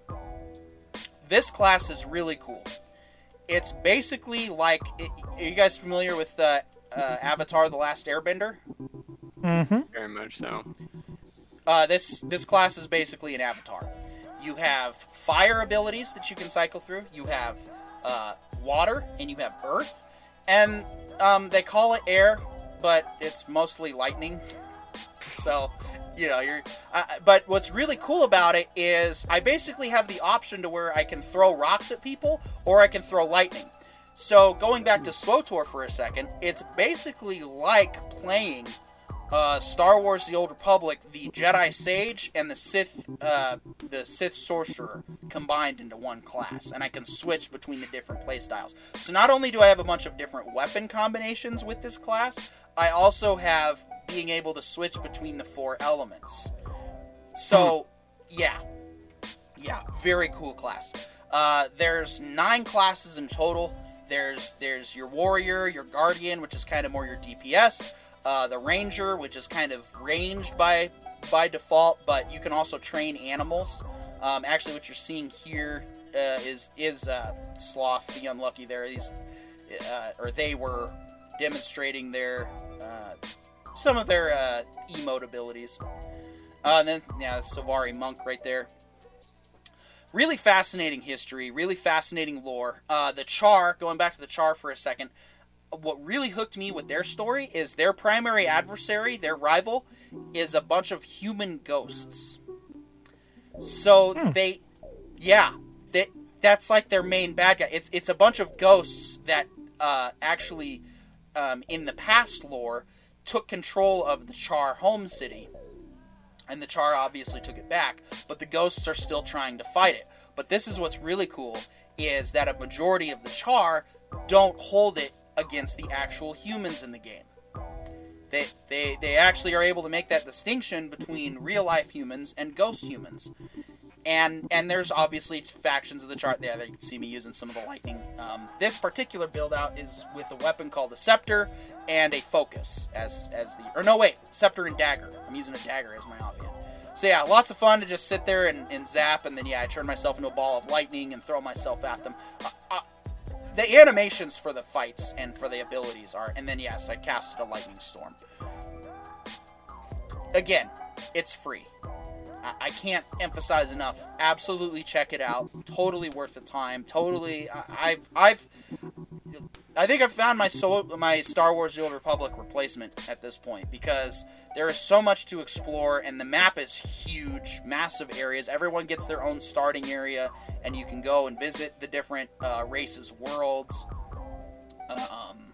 this class is really cool. It's basically like. Are you guys familiar with uh, uh, Avatar: The Last Airbender? Mm-hmm. Very much so. Uh, this this class is basically an avatar. You have fire abilities that you can cycle through. You have uh, water and you have earth, and um, they call it air, but it's mostly lightning. so, you know, you're. Uh, but what's really cool about it is I basically have the option to where I can throw rocks at people or I can throw lightning. So going back to SWTOR for a second, it's basically like playing uh, Star Wars: The Old Republic, the Jedi Sage and the Sith, uh, the Sith Sorcerer combined into one class, and I can switch between the different playstyles. So not only do I have a bunch of different weapon combinations with this class, I also have being able to switch between the four elements. So, yeah, yeah, very cool class. Uh, there's nine classes in total. There's there's your warrior, your guardian, which is kind of more your DPS uh, the ranger, which is kind of ranged by by default, but you can also train animals. Um, actually, what you're seeing here uh, is is uh, sloth, the unlucky. There, uh, or they were demonstrating their uh, some of their uh, emote abilities. and then, yeah, Sylvari monk right there. Really fascinating history, really fascinating lore. the Char, going back to the Char for a second, what really hooked me with their story is their primary adversary, their rival, is a bunch of human ghosts. So hmm. they, yeah, that that's like their main bad guy. It's it's a bunch of ghosts that uh, actually, um, in the past lore, took control of the Char home city, and the Char obviously took it back. But the ghosts are still trying to fight it. But this is what's really cool is that a majority of the Char don't hold it against the actual humans in the game. They, they, they actually are able to make that distinction between real life humans and ghost humans. And and there's obviously factions of the Char there that you can see me using some of the lightning. Um, this particular build out is with a weapon called a scepter and a focus as as the or no wait scepter and dagger. I'm using a dagger as my offhand. So yeah, lots of fun to just sit there and, and zap, and then yeah, I turn myself into a ball of lightning and throw myself at them. Uh, uh, the animations for the fights and for the abilities are, and then yes, I casted a lightning storm. Again, it's free. I, can't emphasize enough. Absolutely check it out. Totally worth the time. Totally, I, have I've, I think I've found my so my Star Wars: The Old Republic replacement at this point because there is so much to explore, and the map is huge, massive areas. Everyone gets their own starting area, and you can go and visit the different uh, races' worlds. Um,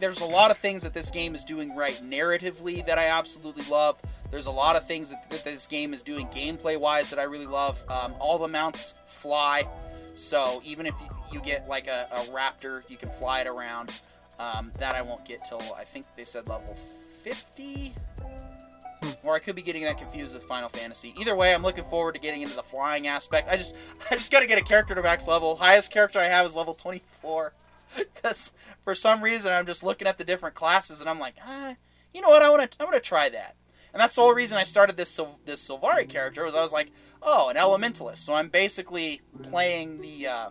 there's a lot of things that this game is doing right narratively that I absolutely love. There's a lot of things that, that this game is doing gameplay wise that I really love. Um, all the mounts fly, so even if you, you get like a, a, raptor, you can fly it around. Um, that I won't get till I think they said level 50? Or I could be getting that confused with Final Fantasy. Either way, I'm looking forward to getting into the flying aspect. I just I just gotta get a character to max level. Highest character I have is level 24. Because for some reason I'm just looking at the different classes and I'm like, ah, you know what? I want to I want to try that. And that's the whole reason I started this this Sylvari character was I was like, oh, an elementalist. So I'm basically playing the uh,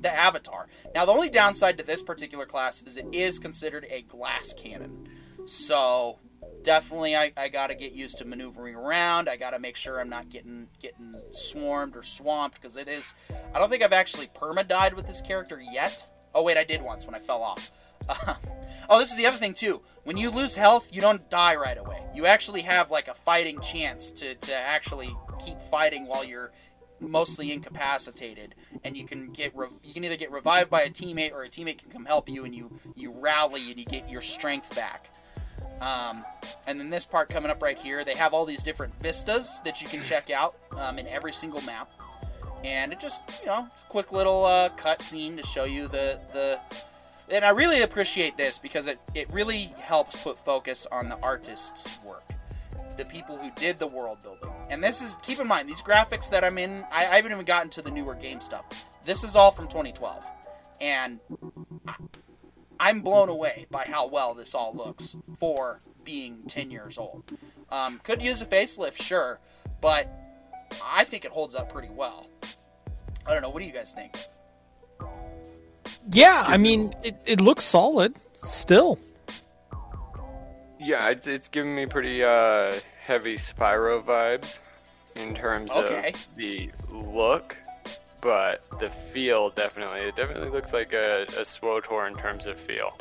the Avatar. Now the only downside to this particular class is it is considered a glass cannon. So definitely I, I got to get used to maneuvering around. I got to make sure I'm not getting getting swarmed or swamped because it is. I don't think I've actually perma died with this character yet. Oh wait, I did once when I fell off. Uh, oh, this is the other thing too. When you lose health, you don't die right away. You actually have like a fighting chance to to actually keep fighting while you're mostly incapacitated, and you can get re- you can either get revived by a teammate or a teammate can come help you, and you you rally and you get your strength back. Um, and then this part coming up right here, they have all these different vistas that you can check out um, in every single map, and it just you know quick little uh, cut scene to show you the the. And I really appreciate this because it, it really helps put focus on the artist's work the people who did the world building. And this is, keep in mind, these graphics that I'm in, I, I haven't even gotten to the newer game stuff. This is all from 2012. And I'm blown away by how well this all looks for being 10 years old. Um, could use a facelift, sure, but I think it holds up pretty well. I don't know. What do you guys think? Yeah, I mean, it, it looks solid still. Yeah, it's it's giving me pretty uh, heavy Spyro vibes in terms Okay. of the look, but the feel definitely. It definitely looks like a, a SWTOR in terms of feel.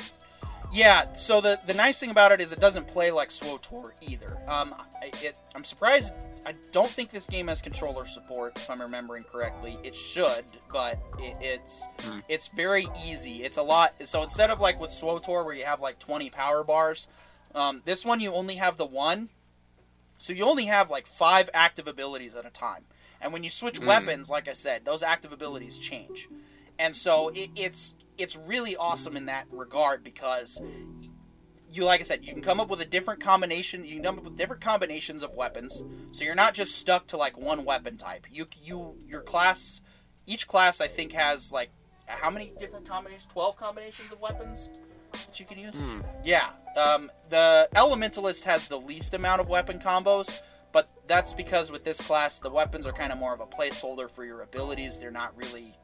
Yeah, so the, the nice thing about it is it doesn't play like SWTOR either. Um, I- it, I'm surprised. I don't think this game has controller support, if I'm remembering correctly. It should, but it, it's Hmm. it's very easy. It's a lot. So instead of like with SWTOR where you have like 20 power bars, um, this one you only have the one. So you only have like five active abilities at a time. And when you switch weapons, like I said, those active abilities change. And so it, it's it's really awesome in that regard because you like I said, you can come up with a different combination. You can come up with different combinations of weapons, so you're not just stuck to like one weapon type. You you your class, each class I think has like how many different combinations? Twelve combinations of weapons that you can use. Hmm. Yeah, um, the elementalist has the least amount of weapon combos, but that's because with this class the weapons are kind of more of a placeholder for your abilities. They're not really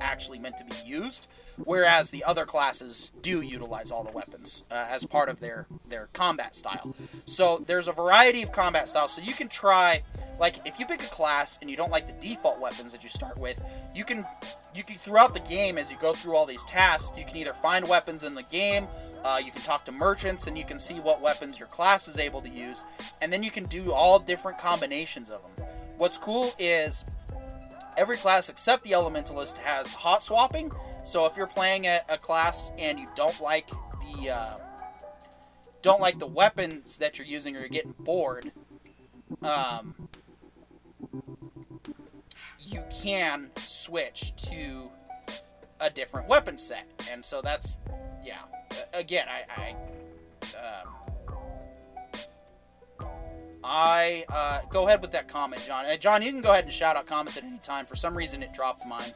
actually meant to be used, whereas the other classes do utilize all the weapons uh, as part of their their combat style. So there's a variety of combat styles. So you can try, like, if you pick a class and you don't like the default weapons that you start with, you can you can throughout the game as you go through all these tasks, you can either find weapons in the game. Uh, you can talk to merchants and you can see what weapons your class is able to use, and then you can do all different combinations of them. What's cool is every class except the elementalist has hot swapping so if you're playing a, a class and you don't like the uh, don't like the weapons that you're using or you're getting bored um, you can switch to a different weapon set and so that's yeah again i i um, I uh, go ahead with that comment, John. Uh, John, you can go ahead and shout out comments at any time. For some reason, it dropped mine.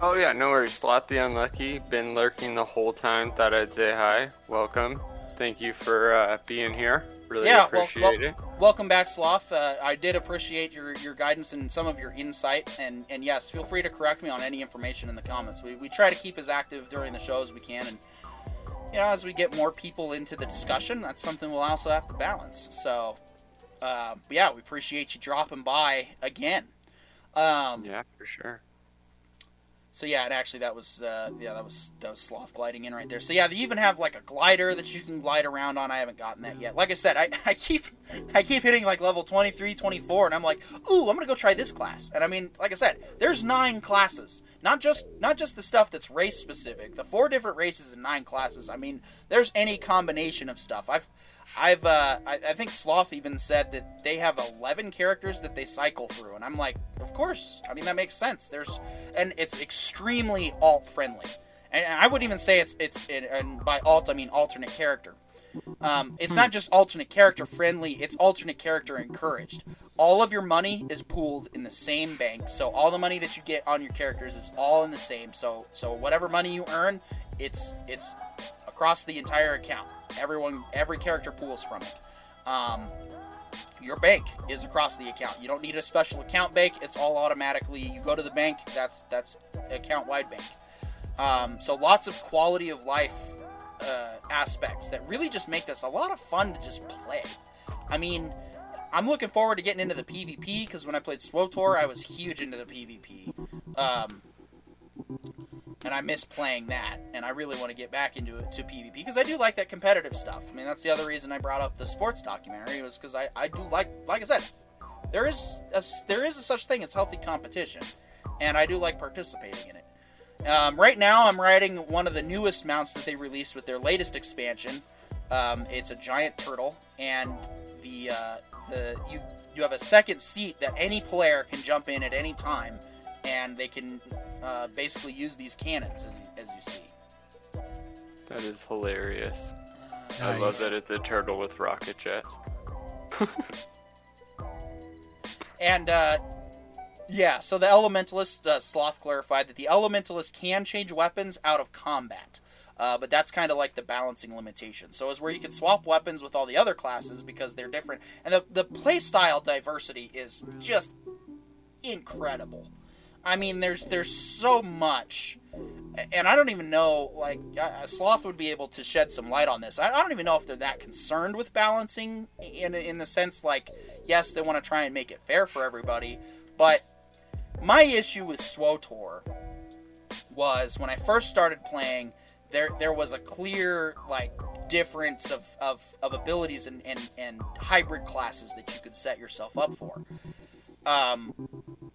Oh yeah, no worries. Sloth the Unlucky, been lurking the whole time. Thought I'd say hi. Welcome. Thank you for uh, being here. Really yeah, appreciate well, it. welcome back, Sloth. Uh, I did appreciate your, your guidance and some of your insight. And, and yes, feel free to correct me on any information in the comments. We, we try to keep as active during the show as we can. And, you know, as we get more people into the discussion, that's something we'll also have to balance. So, uh, yeah, we appreciate you dropping by again. Um, Yeah, for sure. So yeah, and actually that was uh, yeah that was that was sloth gliding in right there. So yeah, they even have like a glider that you can glide around on. I haven't gotten that yet. Like I said, I, I keep I keep hitting like level 23, 24, and I'm like, ooh, I'm gonna go try this class. And I mean, like I said, there's nine classes, not just not just the stuff that's race specific. The four different races and nine classes. I mean, there's any combination of stuff. I've I've uh, I, I think Sloth even said that they have 11 characters that they cycle through, and I'm like, of course. I mean that makes sense. There's and it's extremely alt friendly, and I would even say it's it's and by alt I mean alternate character. Um, it's not just alternate character friendly; it's alternate character encouraged. All of your money is pooled in the same bank, so all the money that you get on your characters is all in the same. So so whatever money you earn, it's it's across the entire account. Everyone, every character pools from it. Um, your bank is across the account. You don't need a special account bank. It's all automatically. You go to the bank. That's that's account wide bank. Um, so lots of quality of life uh, aspects that really just make this a lot of fun to just play. I mean, I'm looking forward to getting into the PvP because when I played SWTOR, I was huge into the PvP. Um, and I miss playing that, and I really want to get back into it to PvP because I do like that competitive stuff. I mean, that's the other reason I brought up the sports documentary was because I, I do like, like I said, there is a, there is a such thing as healthy competition, and I do like participating in it. Um, right now, I'm riding one of the newest mounts that they released with their latest expansion. Um, it's a giant turtle, and the uh, the you you have a second seat that any player can jump in at any time, and they can uh, basically use these cannons as you, as you see. That is hilarious. I Nice. love that it's a turtle with rocket jets. And uh, yeah, so the Elementalist uh, Sloth clarified that the Elementalist can change weapons out of combat. Uh, but that's kind of like the balancing limitation. So is where you can swap weapons with all the other classes because they're different, and the the playstyle diversity is just incredible. I mean, there's there's so much, and I don't even know. Like uh, Sloth would be able to shed some light on this. I, I don't even know if they're that concerned with balancing in in the sense like, yes, they want to try and make it fair for everybody, but my issue with SWTOR was when I first started playing, there there was a clear like difference of, of, of abilities and, and, and hybrid classes that you could set yourself up for. Um,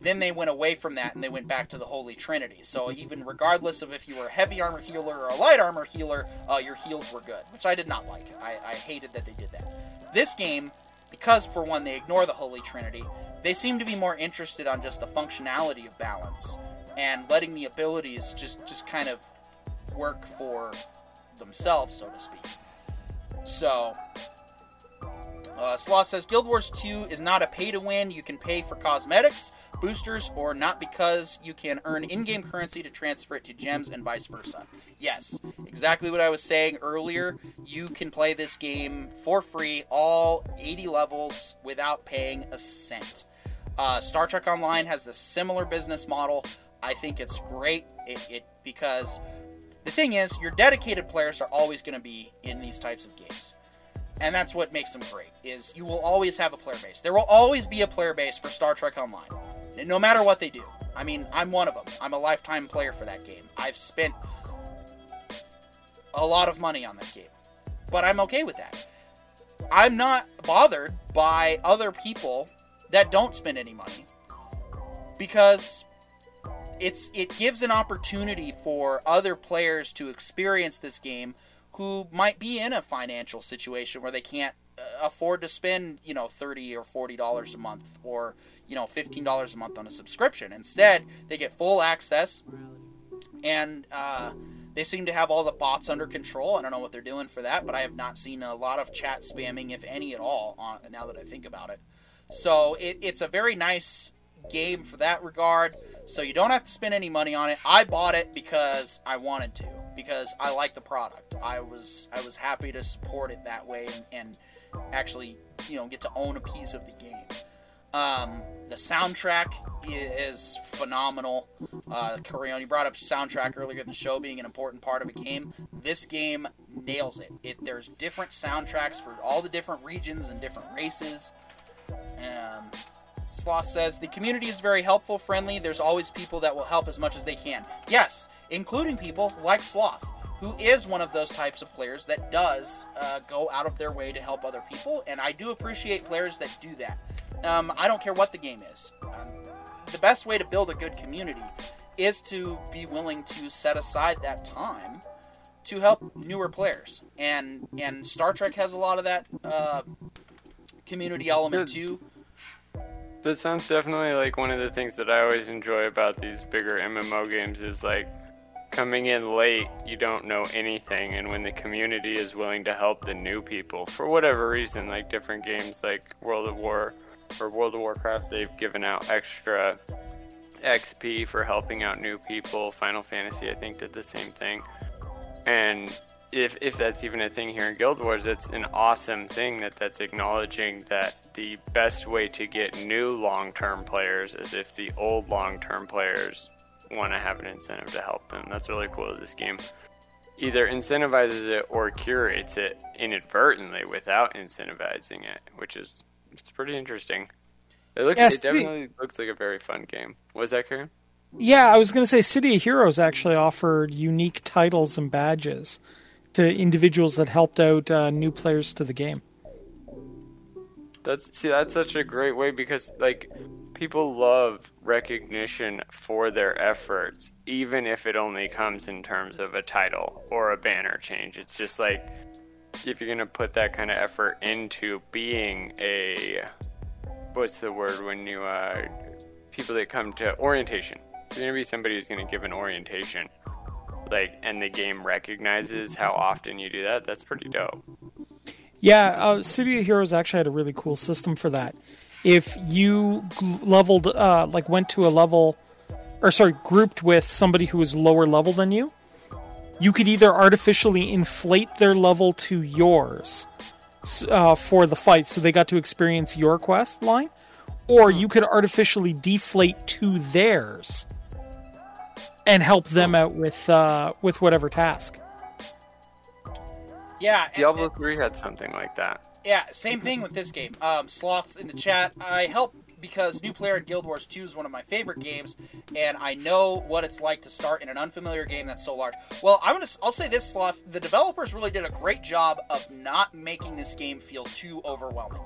then they went away from that and they went back to the Holy Trinity. So even regardless of if you were a heavy armor healer or a light armor healer, uh, your heals were good, which I did not like. I, I hated that they did that. This game, because for one they ignore the Holy Trinity, they seem to be more interested on just the functionality of balance and letting the abilities just just kind of work for themselves, so to speak. So, uh, Sloth says Guild Wars 2 is not a pay to win. You can pay for cosmetics, boosters, or not because you can earn in game currency to transfer it to gems and vice versa. Yes, exactly what I was saying earlier. You can play this game for free, all 80 levels, without paying a cent. Uh, Star Trek Online has the similar business model. I think it's great it, it because the thing is, your dedicated players are always going to be in these types of games and that's what makes them great is you will always have a player base. There will always be a player base for star trek online no matter what they do. I mean i'm one of them i'm a lifetime player for that game. I've spent a lot of money on that game but i'm okay with that. I'm not bothered by other people that don't spend any money because it's it gives an opportunity for other players to experience this game who might be in a financial situation where they can't uh, afford to spend you know 30 or 40 dollars a month or you know 15 dollars a month on a subscription. Instead they get full access and uh, they seem to have all the bots under control. I don't know what they're doing for that but i have not seen a lot of chat spamming if any at all on, now that i think about it. So it, it's a very nice game for that regard. So you don't have to spend any money on it. I bought it because i wanted to because I like the product. I was I was happy to support it that way and, and actually you know get to own a piece of the game. Um, the soundtrack is phenomenal. Uh, you brought up soundtrack earlier in the show being an important part of a game. This game nails it. it there's different soundtracks for all the different regions and different races. Um, Sloth says the community is very helpful, friendly. There's always people that will help as much as they can. Yes, including people like Sloth, who is one of those types of players that does uh, go out of their way to help other people, and I do appreciate players that do that. Um, I don't care what the game is. Um, the best way to build a good community is to be willing to set aside that time to help newer players, and and Star Trek has a lot of that uh, community element too. That sounds definitely like one of the things that I always enjoy about these bigger MMO games is like coming in late, you don't know anything, and when the community is willing to help the new people for whatever reason, like different games like World of War or World of Warcraft, they've given out extra XP for helping out new people. Final Fantasy, I think, did the same thing. And if, if that's even a thing here in Guild Wars, it's an awesome thing that that's acknowledging that the best way to get new long-term players is if the old long-term players want to have an incentive to help them. That's really cool that this game either incentivizes it or curates it inadvertently without incentivizing it, which is it's pretty interesting. It looks Yeah, it definitely looks like a very fun game. Was that Karen? Yeah, I was going to say City of Heroes actually offered unique titles and badges to individuals that helped out uh, new players to the game. That's see, that's such a great way because like people love recognition for their efforts, even if it only comes in terms of a title or a banner change. It's just like if you're gonna put that kind of effort into being a what's the word when you uh people that come to orientation. You're gonna be somebody who's gonna give an orientation. Like and the game recognizes how often you do that, that's pretty dope. Yeah, uh, City of Heroes actually had a really cool system for that. If you leveled, uh, like went to a level, or sorry, grouped with somebody who was lower level than you, you could either artificially inflate their level to yours uh, for the fight, so they got to experience your quest line, or you could artificially deflate to theirs and help them out with uh, with whatever task. Yeah, Diablo three had something like that. Yeah, same thing with this game. Um, Sloth in the chat. I help because New Player in Guild Wars 2 is one of my favorite games, and I know what it's like to start in an unfamiliar game that's so large. Well, I'm gonna I'll say this, Sloth. The developers really did a great job of not making this game feel too overwhelming.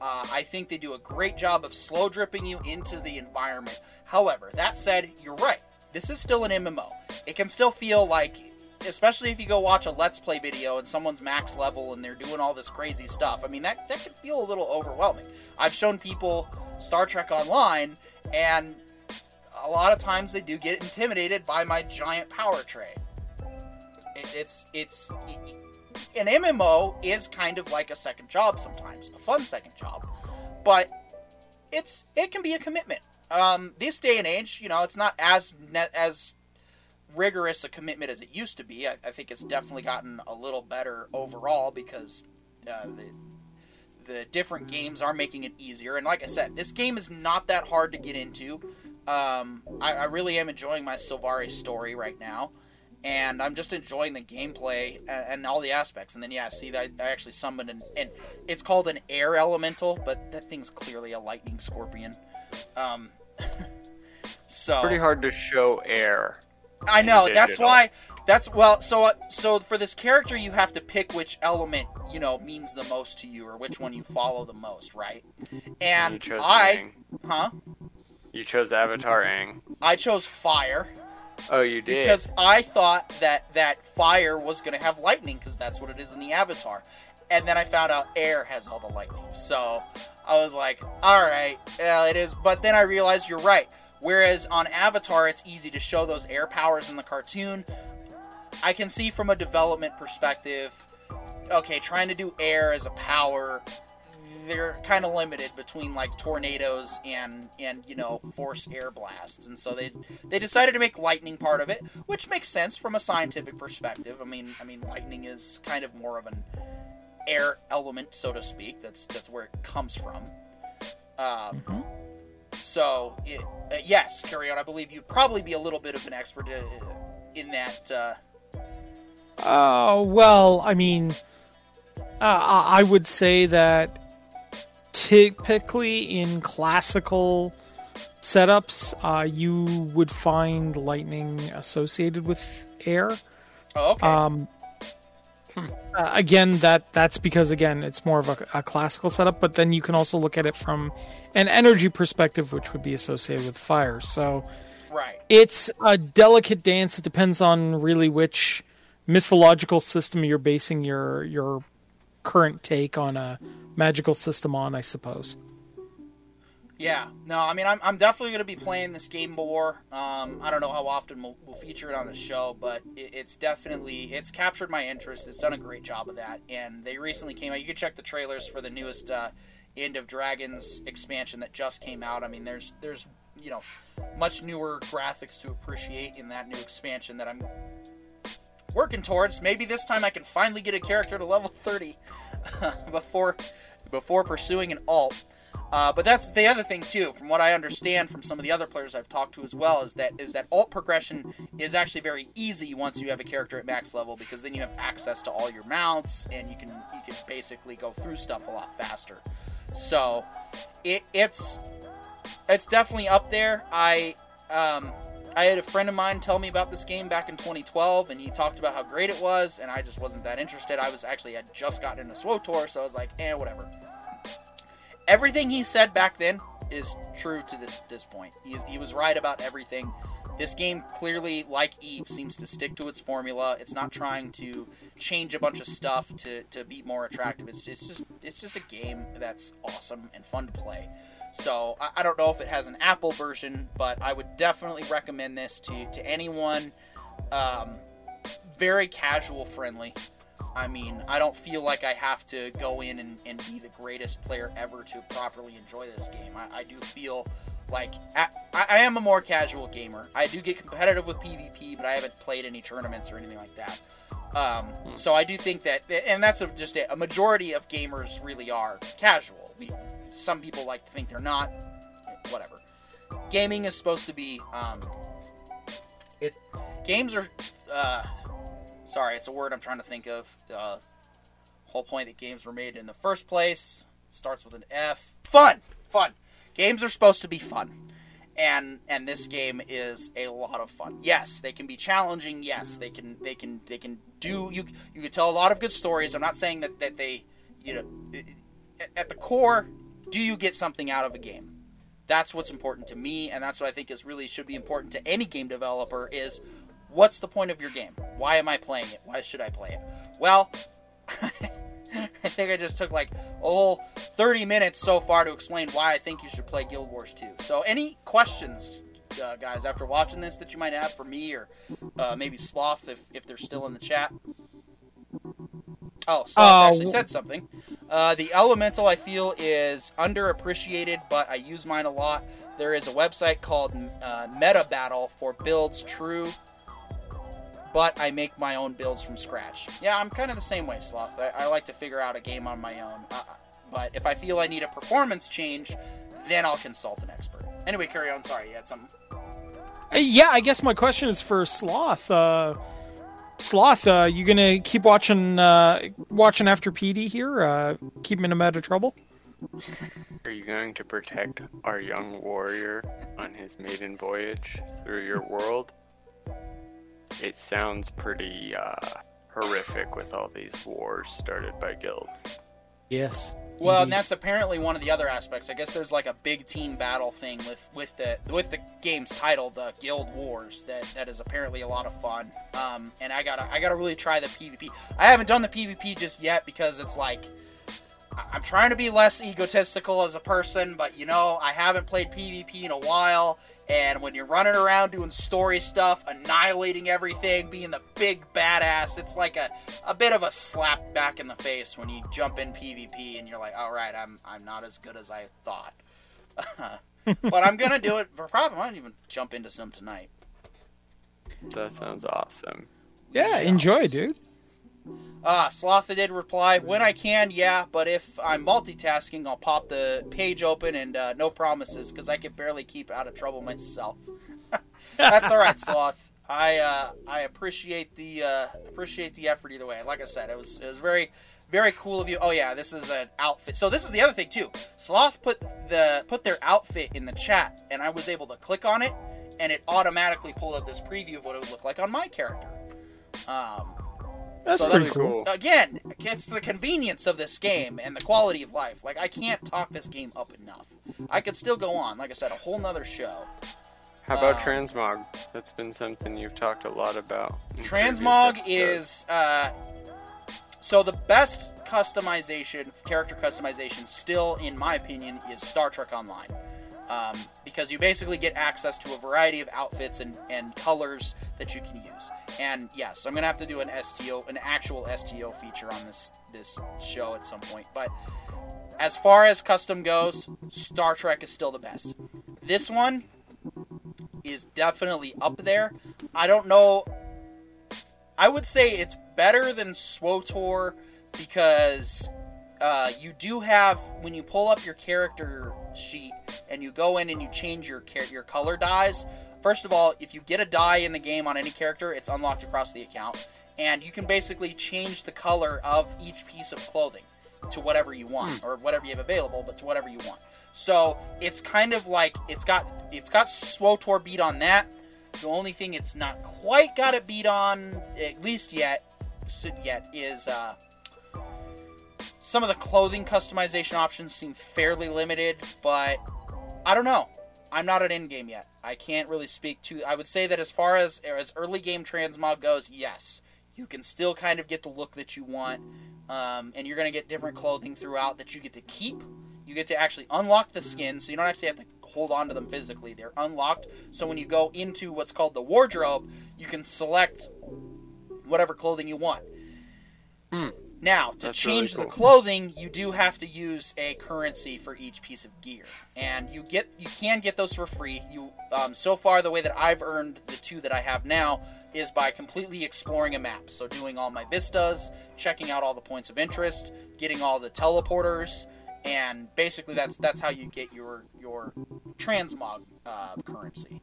Uh, I think they do a great job of slow dripping you into the environment. However, that said, you're right. This is still an MMO. It can still feel like especially if you go watch a let's play video and someone's max level and they're doing all this crazy stuff. I mean, that that can feel a little overwhelming. I've shown people Star Trek Online, and a lot of times they do get intimidated by my giant power tray. It, it's it's an MMO is kind of like a second job sometimes, a fun second job, but it's it can be a commitment. Um, this day and age, you know, it's not as as rigorous a commitment as it used to be. I, I think it's definitely gotten a little better overall because uh, the the different games are making it easier. And like I said, this game is not that hard to get into. Um, I, I, really am enjoying my Sylvari's story right now, and I'm just enjoying the gameplay and, and all the aspects. And then yeah, see, I, I actually summoned an and it's called an air elemental, but that thing's clearly a lightning scorpion. Um, so pretty hard to show air. I know. That's why. That's well. So uh, so for this character, you have to pick which element you know means the most to you, or which one you follow the most, right? And I, Aang. huh? You chose Avatar Aang. I chose fire. Oh, you did. Because I thought that that fire was gonna have lightning, because that's what it is in the Avatar. And then I found out air has all the lightning. So I was like, all right, yeah, it is. But then I realized you're right Whereas on Avatar, it's easy to show those air powers in the cartoon. I can see from a development perspective, okay, trying to do air as a power, they're kind of limited between like tornadoes and and you know force air blasts, and so they they decided to make lightning part of it, which makes sense from a scientific perspective. I mean, I mean, lightning is kind of more of an air element, so to speak. That's that's where it comes from. Um, mm-hmm. So, it, uh, yes, carry on. I believe you'd probably be a little bit of an expert uh, in that. Uh... Uh, well, I mean, uh, I would say that typically in classical setups, uh, you would find lightning associated with air. Oh, okay. Um, Hmm. Uh, again, that that's because again it's more of a, a, classical setup, but then you can also look at it from an energy perspective, which would be associated with fire. So, right, it's a delicate dance. It depends on really which mythological system you're basing your your current take on a magical system on, I suppose. Yeah, no, I mean, I'm, I'm definitely going to be playing this game more. Um, I don't know how often we'll, we'll feature it on the show, but it, it's definitely it's captured my interest. It's done a great job of that, and they recently came out. You can check the trailers for the newest uh, End of Dragons expansion that just came out. I mean, there's there's you know much newer graphics to appreciate in that new expansion that I'm working towards. Maybe this time I can finally get a character to level 30 before before pursuing an alt. Uh, but that's the other thing too, from what I understand from some of the other players I've talked to as well, is that is that alt progression is actually very easy once you have a character at max level because then you have access to all your mounts and you can you can basically go through stuff a lot faster. So it, it's it's definitely up there. I um, I had a friend of mine tell me about this game back in 2012, and he talked about how great it was, and I just wasn't that interested. I was actually had just gotten into SWTOR, so I was like, eh, whatever. everything he said back then is true to this this point. He, he was right about everything. This game clearly, like Eve, seems to stick to its formula. It's not trying to change a bunch of stuff to, to be more attractive. It's, it's just it's just a game that's awesome and fun to play. So I, I don't know if it has an Apple version, but I would definitely recommend this to to anyone. Um, very casual friendly. I mean, I don't feel like I have to go in and, and be the greatest player ever to properly enjoy this game. I, I do feel like I, I am a more casual gamer. I do get competitive with PvP, but I haven't played any tournaments or anything like that. Um, so I do think that, and that's just a, a majority of gamers really are casual. We, some people like to think they're not. Whatever. Gaming is supposed to be. Um, it games are. Uh, sorry, it's a word I'm trying to think of. The uh, whole point that games were made in the first place starts with an F. Fun, fun. Games are supposed to be fun, and and this game is a lot of fun. Yes, they can be challenging. Yes, they can they can they can do. You you can tell a lot of good stories. I'm not saying that that they you know at the core, do you get something out of a game? That's what's important to me, and that's what I think is really should be important to any game developer is what's the point of your game? Why am I playing it? Why should I play it? Well, I think I just took like a whole 30 minutes so far to explain why I think you should play Guild Wars 2. So, any questions, uh, guys, after watching this that you might have for me or uh, maybe Sloth if, if they're still in the chat? Oh, Sloth Oh. actually said something. Uh, the Elemental, I feel, is underappreciated, but I use mine a lot. There is a website called uh, MetaBattle for builds true but I make my own builds from scratch. Yeah, I'm kind of the same way, Sloth. I, I like to figure out a game on my own. Uh, but if I feel I need a performance change, then I'll consult an expert. Anyway, carry on. Sorry, you had something. Uh, yeah, I guess my question is for Sloth. Sloth, uh, you gonna keep watching uh, watching after Petey here? Uh, keeping him out of trouble? Are you going to protect our young warrior on his maiden voyage through your world? It sounds pretty uh, horrific with all these wars started by guilds. Yes. Well, and that's apparently one of the other aspects. I guess there's like a big team battle thing with with the with the game's title, the Guild Wars. That that is apparently a lot of fun. Um, and I gotta I gotta really try the PvP. I haven't done the PvP just yet because it's like I'm trying to be less egotistical as a person, but you know I haven't played PvP in a while. And when you're running around doing story stuff, annihilating everything, being the big badass, it's like a, a bit of a slap back in the face when you jump in PvP and you're like, all right, I'm I'm not as good as I thought. but I'm gonna do it for probably. I might even jump into some tonight. That sounds awesome. Yeah, enjoy, dude. Ah, Slotha did reply, when I can, yeah, but if I'm multitasking, I'll pop the page open and uh, no promises, because I can barely keep out of trouble myself. That's all right, Sloth. I uh, I appreciate the uh, appreciate the effort either way. Like I said, it was it was very very cool of you. Oh yeah, this is an outfit. So this is the other thing too. Sloth put the put their outfit in the chat, and I was able to click on it, and it automatically pulled up this preview of what it would look like on my character. Um, That's so pretty that's cool. again, it's the convenience of this game and the quality of life. Like I can't talk this game up enough. I could still go on, like I said, a whole nother show. How about Um, transmog? That's been something you've talked a lot about. Transmog is uh, so the best customization, character customization, still in my opinion, is Star Trek Online. Um, because you basically get access to a variety of outfits and, and colors that you can use. And yes, I'm gonna have to do an STO, an actual STO feature on this this show at some point. But as far as custom goes, Star Trek is still the best. This one is definitely up there. I don't know. I would say it's better than SWTOR because uh, you do have when you pull up your character sheet and you go in and you change your your color dyes. First of all, if you get a dye in the game on any character, it's unlocked across the account, and you can basically change the color of each piece of clothing to whatever you want or whatever you have available, but to whatever you want. So it's kind of like it's got it's got SWTOR beat on that. The only thing it's not quite got it beat on, at least yet, yet is uh, some of the clothing customization options seem fairly limited, but I don't know. I'm not at end game yet. I can't really speak to. I would say that as far as as early game transmog goes, yes, you can still kind of get the look that you want, um, and you're going to get different clothing throughout that you get to keep. You get to actually unlock the skins, so you don't actually have to hold on to them physically. They're unlocked, so when you go into what's called the wardrobe, you can select whatever clothing you want. Hmm. Now, to That's change really the clothing, you do have to use a currency for each piece of gear, and you get you can get those for free. You um, so far the way that I've earned the two that I have now is by completely exploring a map. So doing all my vistas, checking out all the points of interest, getting all the teleporters, and basically that's that's how you get your your transmog uh, currency.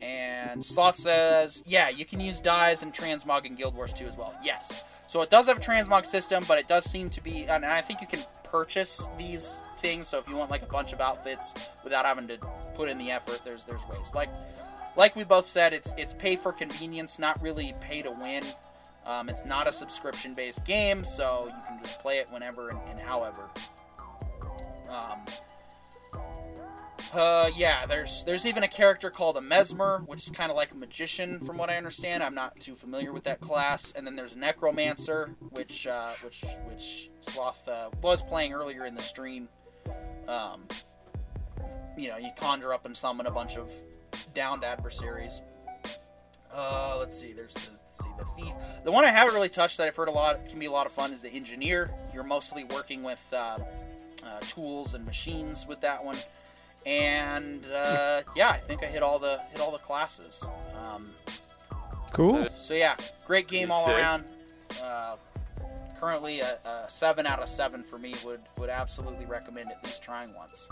And Sloth says, yeah, you can use dyes and Transmog and Guild Wars 2 as well. Yes. So it does have a Transmog system, but it does seem to be, and I think you can purchase these things. So if you want like a bunch of outfits without having to put in the effort, there's there's ways. Like like we both said, it's it's pay for convenience, not really pay to win. Um, it's not a subscription based game, so you can just play it whenever and, and however. Um, uh, yeah, there's there's even a character called a mesmer, which is kind of like a magician, from what I understand. I'm not too familiar with that class. And then there's necromancer, which uh, which which Sloth uh, was playing earlier in the stream. Um, you know, you conjure up and summon a bunch of downed adversaries. Uh, let's see. There's the see the thief. The one I haven't really touched that I've heard a lot can be a lot of fun is the engineer. You're mostly working with uh, uh, tools and machines with that one and uh, yeah, I think I hit all the hit all the classes. Um, Cool. so yeah, great game all around. Uh, currently, a, a seven out of seven for me. Would would absolutely recommend at least trying once.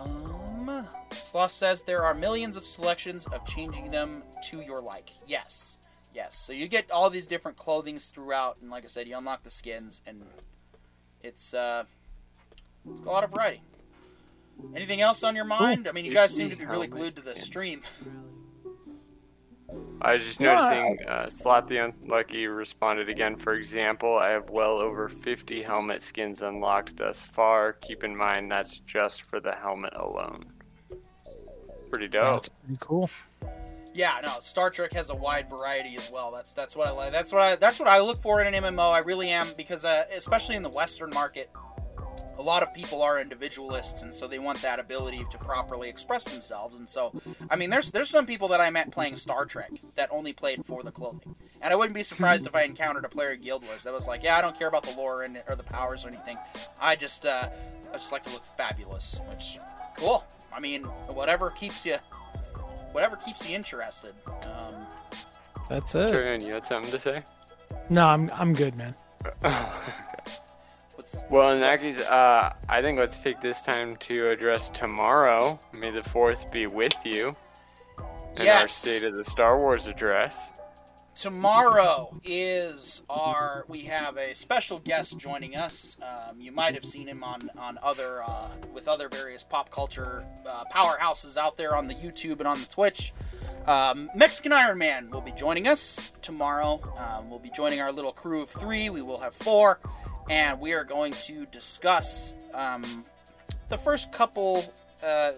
Um, Sloth says there are millions of selections of changing them to your like. Yes, yes. So you get all these different clothings throughout, and like I said, you unlock the skins, and it's uh, it's a lot of variety. Anything else on your mind? I mean, you guys seem to be really glued to the stream. I was just noticing uh, Sloth the Unlucky responded again. For example, I have well over 50 helmet skins unlocked thus far. Keep in mind that's just for the helmet alone. Pretty dope. That's pretty cool. Yeah, no, Star Trek has a wide variety as well. That's that's what I like. That's what I that's what I look for in an MMO. I really am because uh, especially in the Western market, a lot of people are individualists, and so they want that ability to properly express themselves. And so, I mean, there's there's some people that I met playing Star Trek that only played for the clothing, and I wouldn't be surprised if I encountered a player in Guild Wars that was like, yeah, I don't care about the lore and or the powers or anything. I just uh, I just like to look fabulous, which cool. I mean, whatever keeps you whatever keeps you interested. Um, That's it. Turn, you had something to say? No, I'm I'm good, man. what's Well, in that case, uh, I think let's take this time to address tomorrow. May the 4th be with you. In our State of the Star Wars address. tomorrow is our we have a special guest joining us um, you might have seen him on on other uh, with other various pop culture uh, powerhouses out there on the youtube and on the twitch um, mexican iron man will be joining us tomorrow um, we'll be joining our little crew of three we will have four and we are going to discuss um, the first couple uh,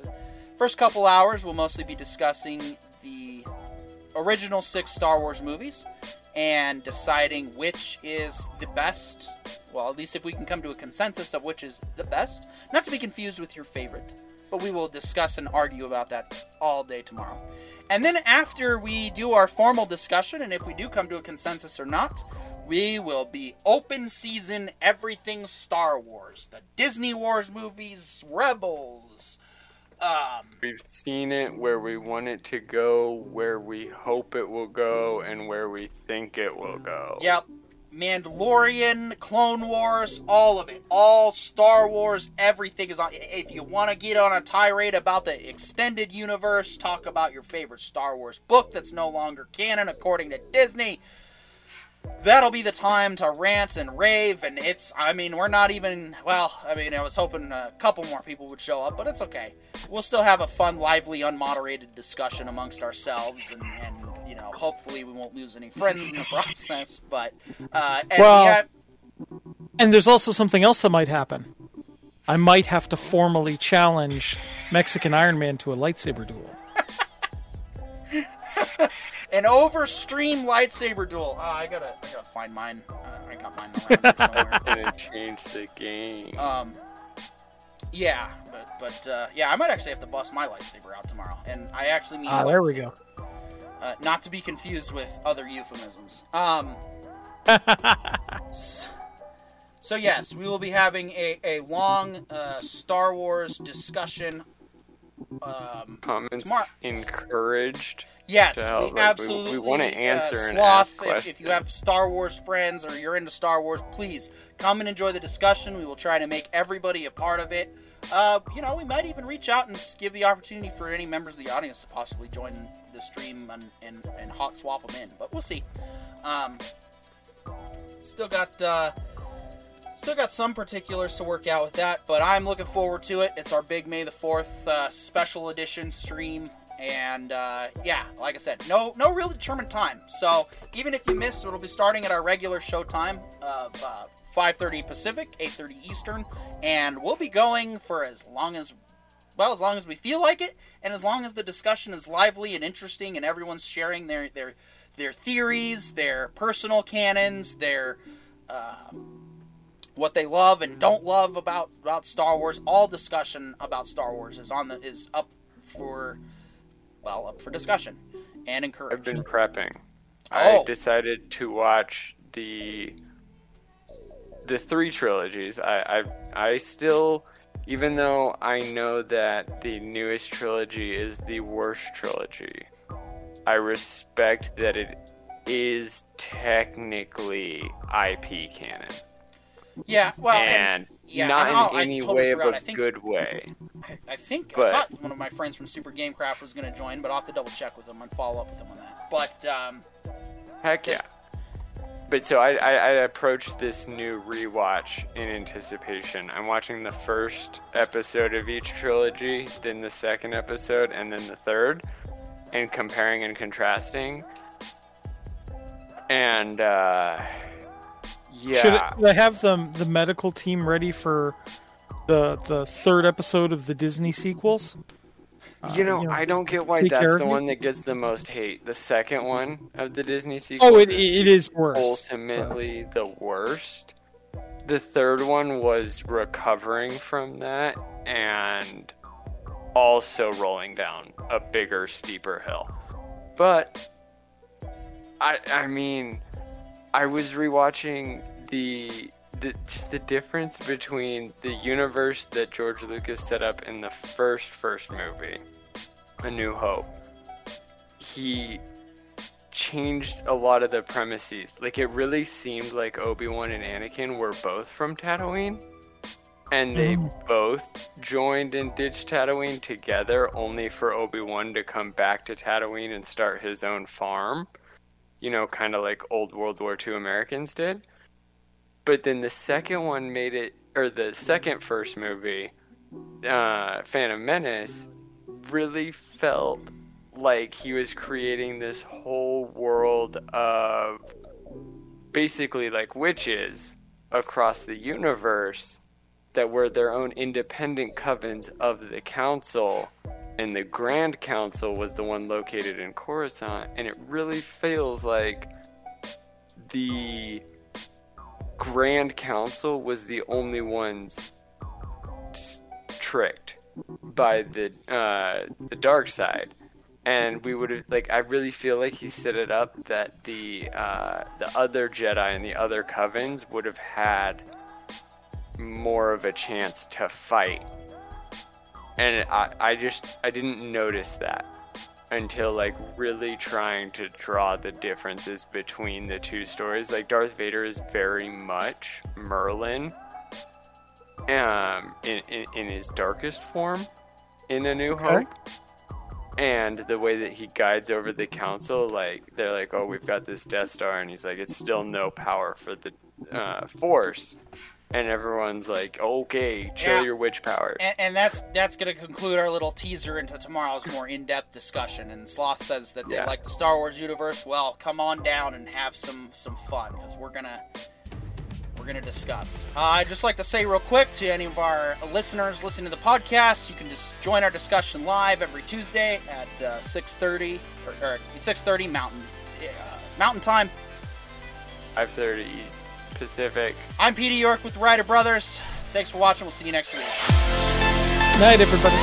first couple hours we'll mostly be discussing the original six Star Wars movies and deciding which is the best. Well, at least if we can come to a consensus of which is the best. Not to be confused with your favorite, but we will discuss and argue about that all day tomorrow. And then after we do our formal discussion, and if we do come to a consensus or not, we will be open season everything Star Wars. The Disney Wars movies, Rebels, um, We've seen it where we want it to go, where we hope it will go, and where we think it will go. Yep. Mandalorian, Clone Wars, all of it. All Star Wars, everything is on. If you want to get on a tirade about the extended universe, talk about your favorite Star Wars book that's no longer canon according to Disney, that'll be the time to rant and rave. And it's, I mean, we're not even, well, I mean, I was hoping a couple more people would show up, but it's okay. We'll still have a fun, lively, unmoderated discussion amongst ourselves and, and you know, hopefully we won't lose any friends in the process. But uh, and Well- yeah, And there's also something else that might happen. I might have to formally challenge Mexican Iron Man to a lightsaber duel. An overstream lightsaber duel. Ah, I gotta, I gotta find mine. Uh, I got mine. Gonna change the game. Um, yeah, but but uh, yeah, I might actually have to bust my lightsaber out tomorrow, and I actually mean. Ah, there we go. Uh, not to be confused with other euphemisms. Um. s- so yes, we will be having a a long uh, Star Wars discussion. Um, Comments tomorrow- encouraged. Yes, to we Like, absolutely. we wanna answer uh, and sloth. ask if, if you have. Star Wars friends or you're into Star Wars, please come and enjoy the discussion. We will try to make everybody a part of it. Uh, you know, we might even reach out and give the opportunity for any members of the audience to possibly join the stream and, and, and hot swap them in. But we'll see. Um, still got uh, still got some particulars to work out with that, but I'm looking forward to it. It's our big May the Fourth uh, special edition stream, and uh, yeah, like I said, no no real determined time. So even if you miss, it'll be starting at our regular show time of uh, 5:30 Pacific, 8:30 Eastern, and we'll be going for as long as well as long as we feel like it and as long as the discussion is lively and interesting and everyone's sharing their their their theories their personal canons their uh, what they love and don't love about about Star Wars all discussion about Star Wars is on the is up for well up for discussion and encouragement. I've been prepping. Oh. I decided to watch the the three trilogies. I, I I still, even though I know that the newest trilogy is the worst trilogy, I respect that it is technically IP canon yeah well and, and yeah, not and in I any totally way of a I think- good way. I think I thought one of my friends from Super Gamecraft was going to join, but I'll have to double check with him and follow up with him on that. But um, Heck yeah. But so I, I, I approached this new rewatch in anticipation. I'm watching the first episode of each trilogy, then the second episode, and then the third, and comparing and contrasting. And uh, yeah, Should, I- should I have the the medical team ready for the the third episode of the Disney sequels? Uh, you know, you know, I don't get why that's the one that gets the most hate. The second one of the Disney oh, sequels. Oh, it, is it is worse. ultimately the worst. The third one was recovering from that and also rolling down a bigger, steeper hill. But I I mean I was rewatching the the just the difference between the universe that George Lucas set up in the first first movie, A New Hope. He changed a lot of the premises. Like it really seemed like Obi-Wan and Anakin were both from Tatooine. And they Mm. both joined and ditched Tatooine together only for Obi-Wan to come back to Tatooine and start his own farm. You know, kind of like old World War II Americans did. But then the second one made it or the second first movie, uh, Phantom Menace, really felt like he was creating this whole world of basically like witches across the universe that were their own independent covens of the council. And the grand council was the one located in Coruscant. And it really feels like the grand council was the only ones tricked by the uh, the dark side. And we would have like I really feel like he set it up that the uh, the other Jedi and the other covens would have had more of a chance to fight, and I I just I didn't notice that until like really trying to draw the differences between the two stories. Like Darth Vader is very much Merlin, um, in in, in his darkest form, in A New Okay. Hope and the way that he guides over the council like they're like oh we've got this death star and he's like it's still no power for the uh, force and everyone's like okay chill Yeah. your witch powers and, and that's that's going to conclude our little teaser into tomorrow's more in-depth discussion. And Sloth says that they Yeah. like the Star Wars universe. Well, come on down and have some some fun because we're gonna we're to discuss. Uh, I'd just like to say real quick to any of our listeners listening to the podcast, you can just join our discussion live every Tuesday at uh, 6:30 or, or 6:30 Mountain uh, Mountain Time. 5:30 Pacific. I'm Petey York with Writer Brothers. Thanks for watching. We'll see you next week. Night, everybody.